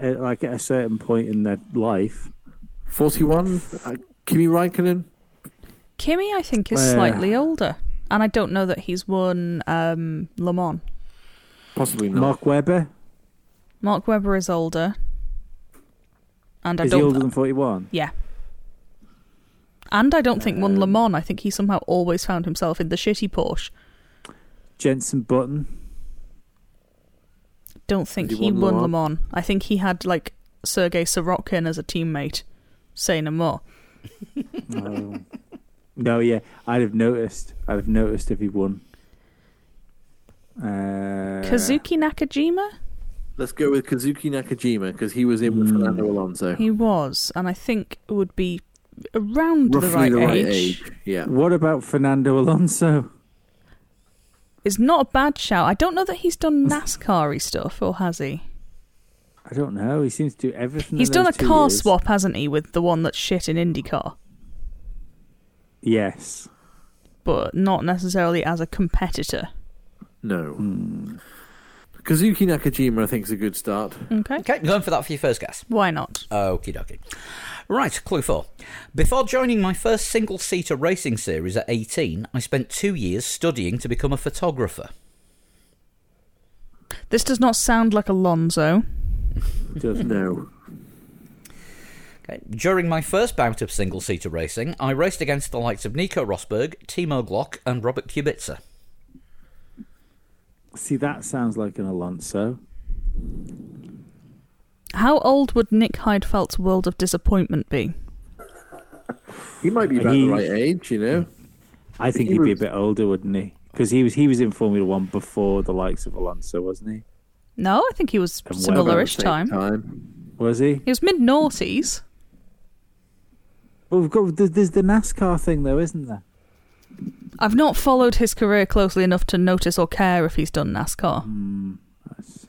at, like at a certain point in their life. 41? Uh, Kimi Raikkonen? Kimi, I think, is Uh, slightly older. And I don't know that he's won um, Le Mans. Possibly not. Mark Webber Mark Webber is older. And I is he don't. older than forty one? Yeah. And I don't think won Um, Le Mans. I think he somehow always found himself in the shitty Porsche. Jenson Button. Don't think he he, won won Le Mans. I think he had like Sergei Sorokin as a teammate. Say no more. <laughs> Oh. no, yeah, I'd have noticed. I'd have noticed if he won. Uh, Kazuki Nakajima? Let's go with Kazuki Nakajima because he was in with Hmm. Fernando Alonso. He was, and I think would be around Roughly the right, the right age. age. Yeah. What about Fernando Alonso? Is not a bad shout. I don't know that he's done NASCAR-y stuff, or has he? I don't know. He seems to do everything. He's done a car years. swap, hasn't he, with the one that's shit in IndyCar, Yes. but not necessarily as a competitor. No. Hmm. Kazuki Nakajima, I think, is a good start. Okay, Okay, going for that for your first guess. why not? Okie dokie. Right, clue four. Before joining my first single seater racing series at 18, I spent two years studying to become a photographer. This does not sound like Alonso. <laughs> Doesn't. No. Okay. During my first bout of single seater racing, I raced against the likes of Nico Rosberg, Timo Glock, and Robert Kubica. See, that sounds like an Alonso. How old would Nick Heidfeld's World of Disappointment be? He might be about He- the right age, you know. I think He he'd be a was- bit older, wouldn't he? Because he was he was in Formula One before the likes of Alonso, wasn't he? No, I think he was And similar-ish Same time. time. Was he? He was mid noughties. Well, we've got there's, there's the NASCAR thing though, isn't there? I've not followed his career closely enough to notice or care if he's done NASCAR. That's-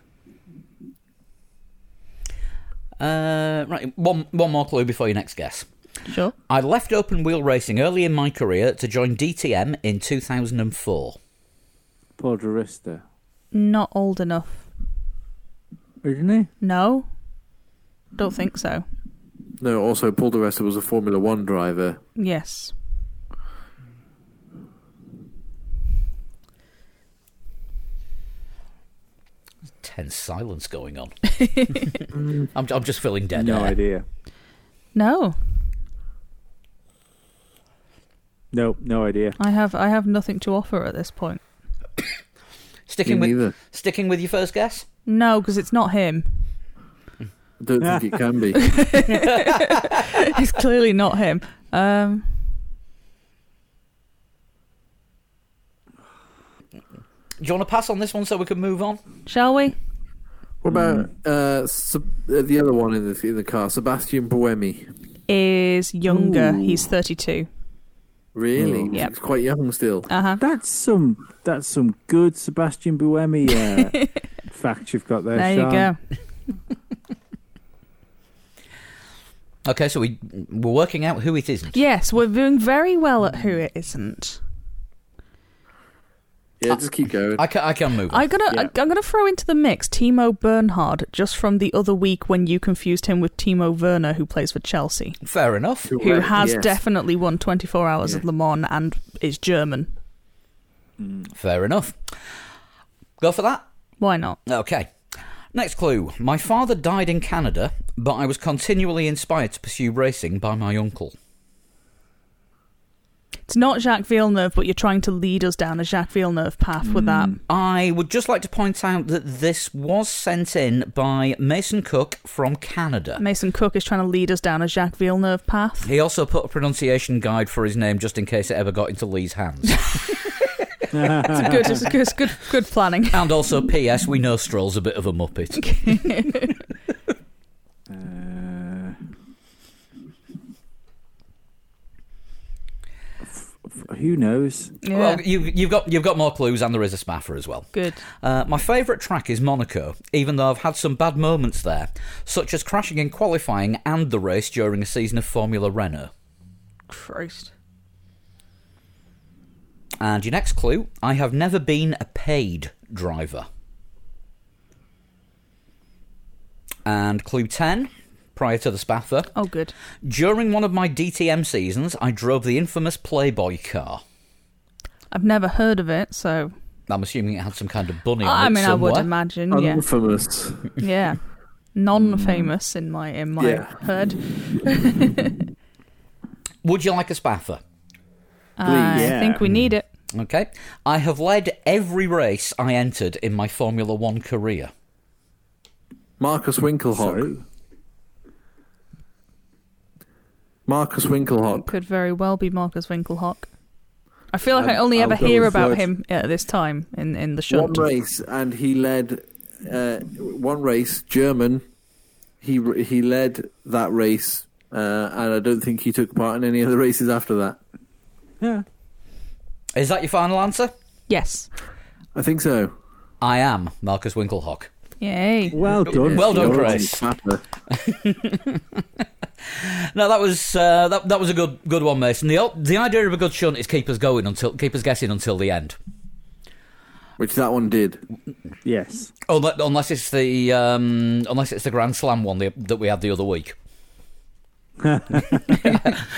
Uh, right, one, one more clue before your next guess. Sure. I left open wheel racing early in my career to join DTM in 2004. Paul Di Resta, Not old enough. isn't he? No. Don't think so. No, also, Paul Di Resta was a Formula One driver. Yes. Tense silence going on. <laughs> I'm, I'm just feeling dead no air. idea. No. No, no idea. I have I have nothing to offer at this point. Sticking Me with neither. sticking with your first guess. No, because it's not him. I don't think it can be. <laughs> <laughs> It's clearly not him. Um, you want to pass on this one so we can move on? shall we? What about uh, Seb- uh, the other one in the in the car, Sebastian Buemi? Is younger. Ooh. He's 32. Really? Yep. He's quite young still. Uh huh. That's some that's some good Sebastian Buemi uh, <laughs> fact you've got there. There you Sean. go. <laughs> Okay, so we we're working out who it isn't. Yes, we're doing very well at who it isn't. Yeah, uh, just keep going. I can, I can move. On. I'm gonna Yeah. I, I'm gonna throw into the mix Timo Bernhard just from the other week when you confused him with Timo Werner, who plays for Chelsea, Fair enough. who Correct, has yes. definitely won 24 hours of Le Mans and is German. Mm. Fair enough. Go for that. Why not? Okay. Next clue. My father died in Canada, but I was continually inspired to pursue racing by my uncle. It's not Jacques Villeneuve, but you're trying to lead us down a Jacques Villeneuve path with that. Mm, I would just like to point out that this was sent in by Mason Cook from Canada. Mason Cook is trying to lead us down a Jacques Villeneuve path. He also put a pronunciation guide for his name just in case it ever got into Lee's hands. <laughs> It's a good, it's a good, it's good, good planning. and also, P.S. We know Stroll's a bit of a muppet. <laughs> <laughs> Uh, f- f- who knows? Yeah, Well, you, you've got you've got more clues, and there is a spaffer as well. good. Uh, my favourite track is Monaco, even though I've had some bad moments there, such as crashing in qualifying and the race during a season of Formula Renault. Christ. And your next clue I have never been a paid driver. And clue 10, prior to the spaffer, Oh, good. during one of my DTM seasons, I drove the infamous Playboy car. I've never heard of it, so I'm assuming it had some kind of bunny on I it mean, I would imagine. Yeah, Infamous. yeah. Non-famous mm. in my in my Yeah. head. <laughs> Would you like a spaffer? Uh, I yeah. think we need it. Okay. I have led every race I entered in my Formula One career. Markus Winkelhock. Sorry. Markus Winkelhock. Could very well be Markus Winkelhock. I feel like I Um, only I'll ever hear about first. him at this time in in the show. One race, and he led uh, one race. German. He he led that race, uh, and I don't think he took part in any other races after that. Yeah. Is that your final answer? Yes. I think so. I am Markus Winkelhock. Yay. Well done. Well done, You're Chris. on <laughs> No, that was uh, that, that was a good good one, Mason. The the idea of a good shunt is keep us going until keep us guessing until the end. Which that one did. Yes. Unless, unless it's the um, unless it's the Grand Slam one the, that we had the other week. <laughs> <laughs>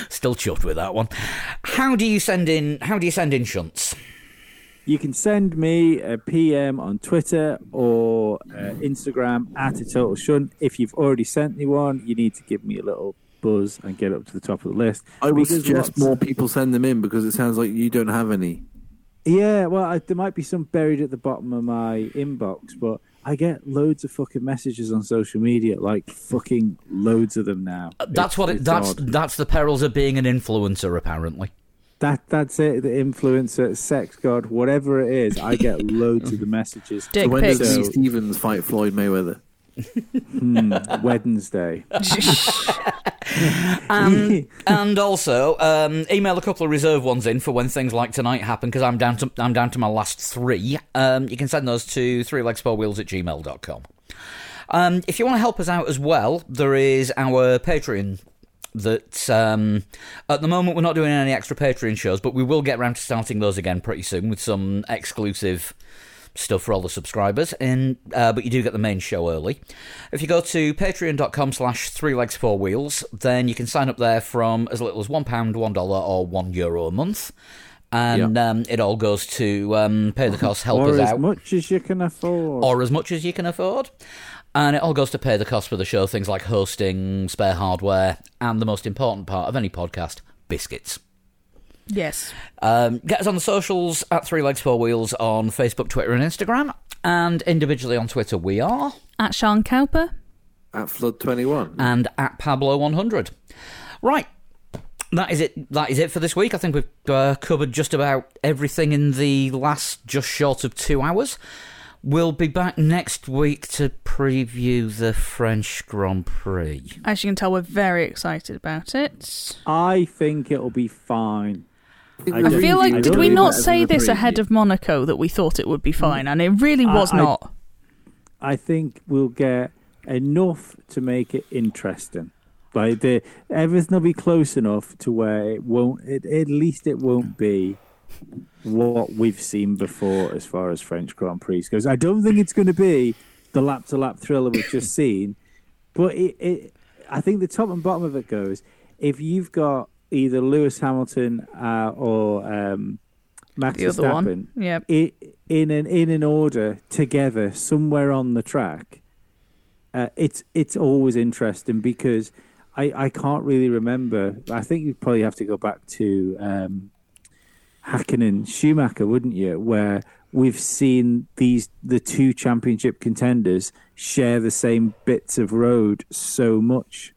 Still chuffed with that one. How do you send in? How do you send in shunts? You can send me a PM on Twitter or uh, Instagram at a total shunt. If you've already sent me one, you need to give me a little buzz and get up to the top of the list. I would Because suggest lots- more people send them in because it sounds like you don't have any. Yeah, well, I, there might be some buried at the bottom of my inbox, but I get loads of fucking messages on social media, like fucking loads of them now. That's It's- what it, it's that's odd. that's the perils of being an influencer. Apparently, that. That's it. The influencer, sex god, whatever it is, I get loads of the messages. Dick so when does pics. Lee So- Stevens fight Floyd Mayweather? Hmm, Wednesday. and <laughs> and also um, email a couple of reserve ones in for when things like tonight happen because I'm down to I'm down to my last three. Um, you can send those to three legs four wheels at gmail.com. Um, if you want to help us out as well, there is our Patreon. That um, at the moment we're not doing any extra Patreon shows, but we will get around to starting those again pretty soon with some exclusive stuff for all the subscribers. And uh, but you do get the main show early. If you go to patreon.com slash three legs four wheels then you can sign up there from as little as one pound one dollar or one euro a month. And um, it all goes to um, pay the costs help or us as much as you can afford. or as much as you can afford. And it all goes to pay the cost for the show, things like hosting, spare hardware, and the most important part of any podcast, biscuits. Yes. Um, get us on the socials at Three Legs Four Wheels on Facebook, Twitter, and Instagram, and individually on Twitter we are At Sean Cowper. At Flood 21. and at Pablo100. Right. That is it. That is it for this week. I think we've uh, covered just about everything in the last just short of two hours. We'll be back next week to preview the French Grand Prix. As you can tell, we're very excited about it. I think it'll be fine. I I feel like, I did we not say this ahead of Monaco that we thought it would be mm. fine? And it really was I- not. I think we'll get enough to make it interesting. Like the everything will be close enough to where it won't. It, at least it won't be what we've seen before as far as French Grand Prix goes. I don't think it's going to be the lap to lap thriller we've just <coughs> seen, but it, it. I think the top and bottom of it goes if you've got either Lewis Hamilton uh, or um, Max The Verstappen one. Yeah. i in an in an order together somewhere on the track, uh, it's it's always interesting because I, I can't really remember. I think you probably have to go back to um, Hakkinen Schumacher, wouldn't you? Where we've seen these the two championship contenders share the same bits of road so much.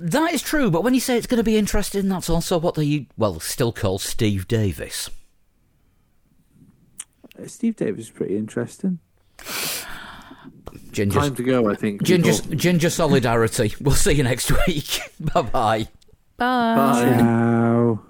That is true, but when you say it's going to be interesting, that's also what they, well, still call Steve Davis. Uh, Steve Davis is pretty interesting. Ginger, Time to go, I think. ginger, ginger solidarity. We'll see you next <laughs> week. bye bye. Bye. Bye. Ciao.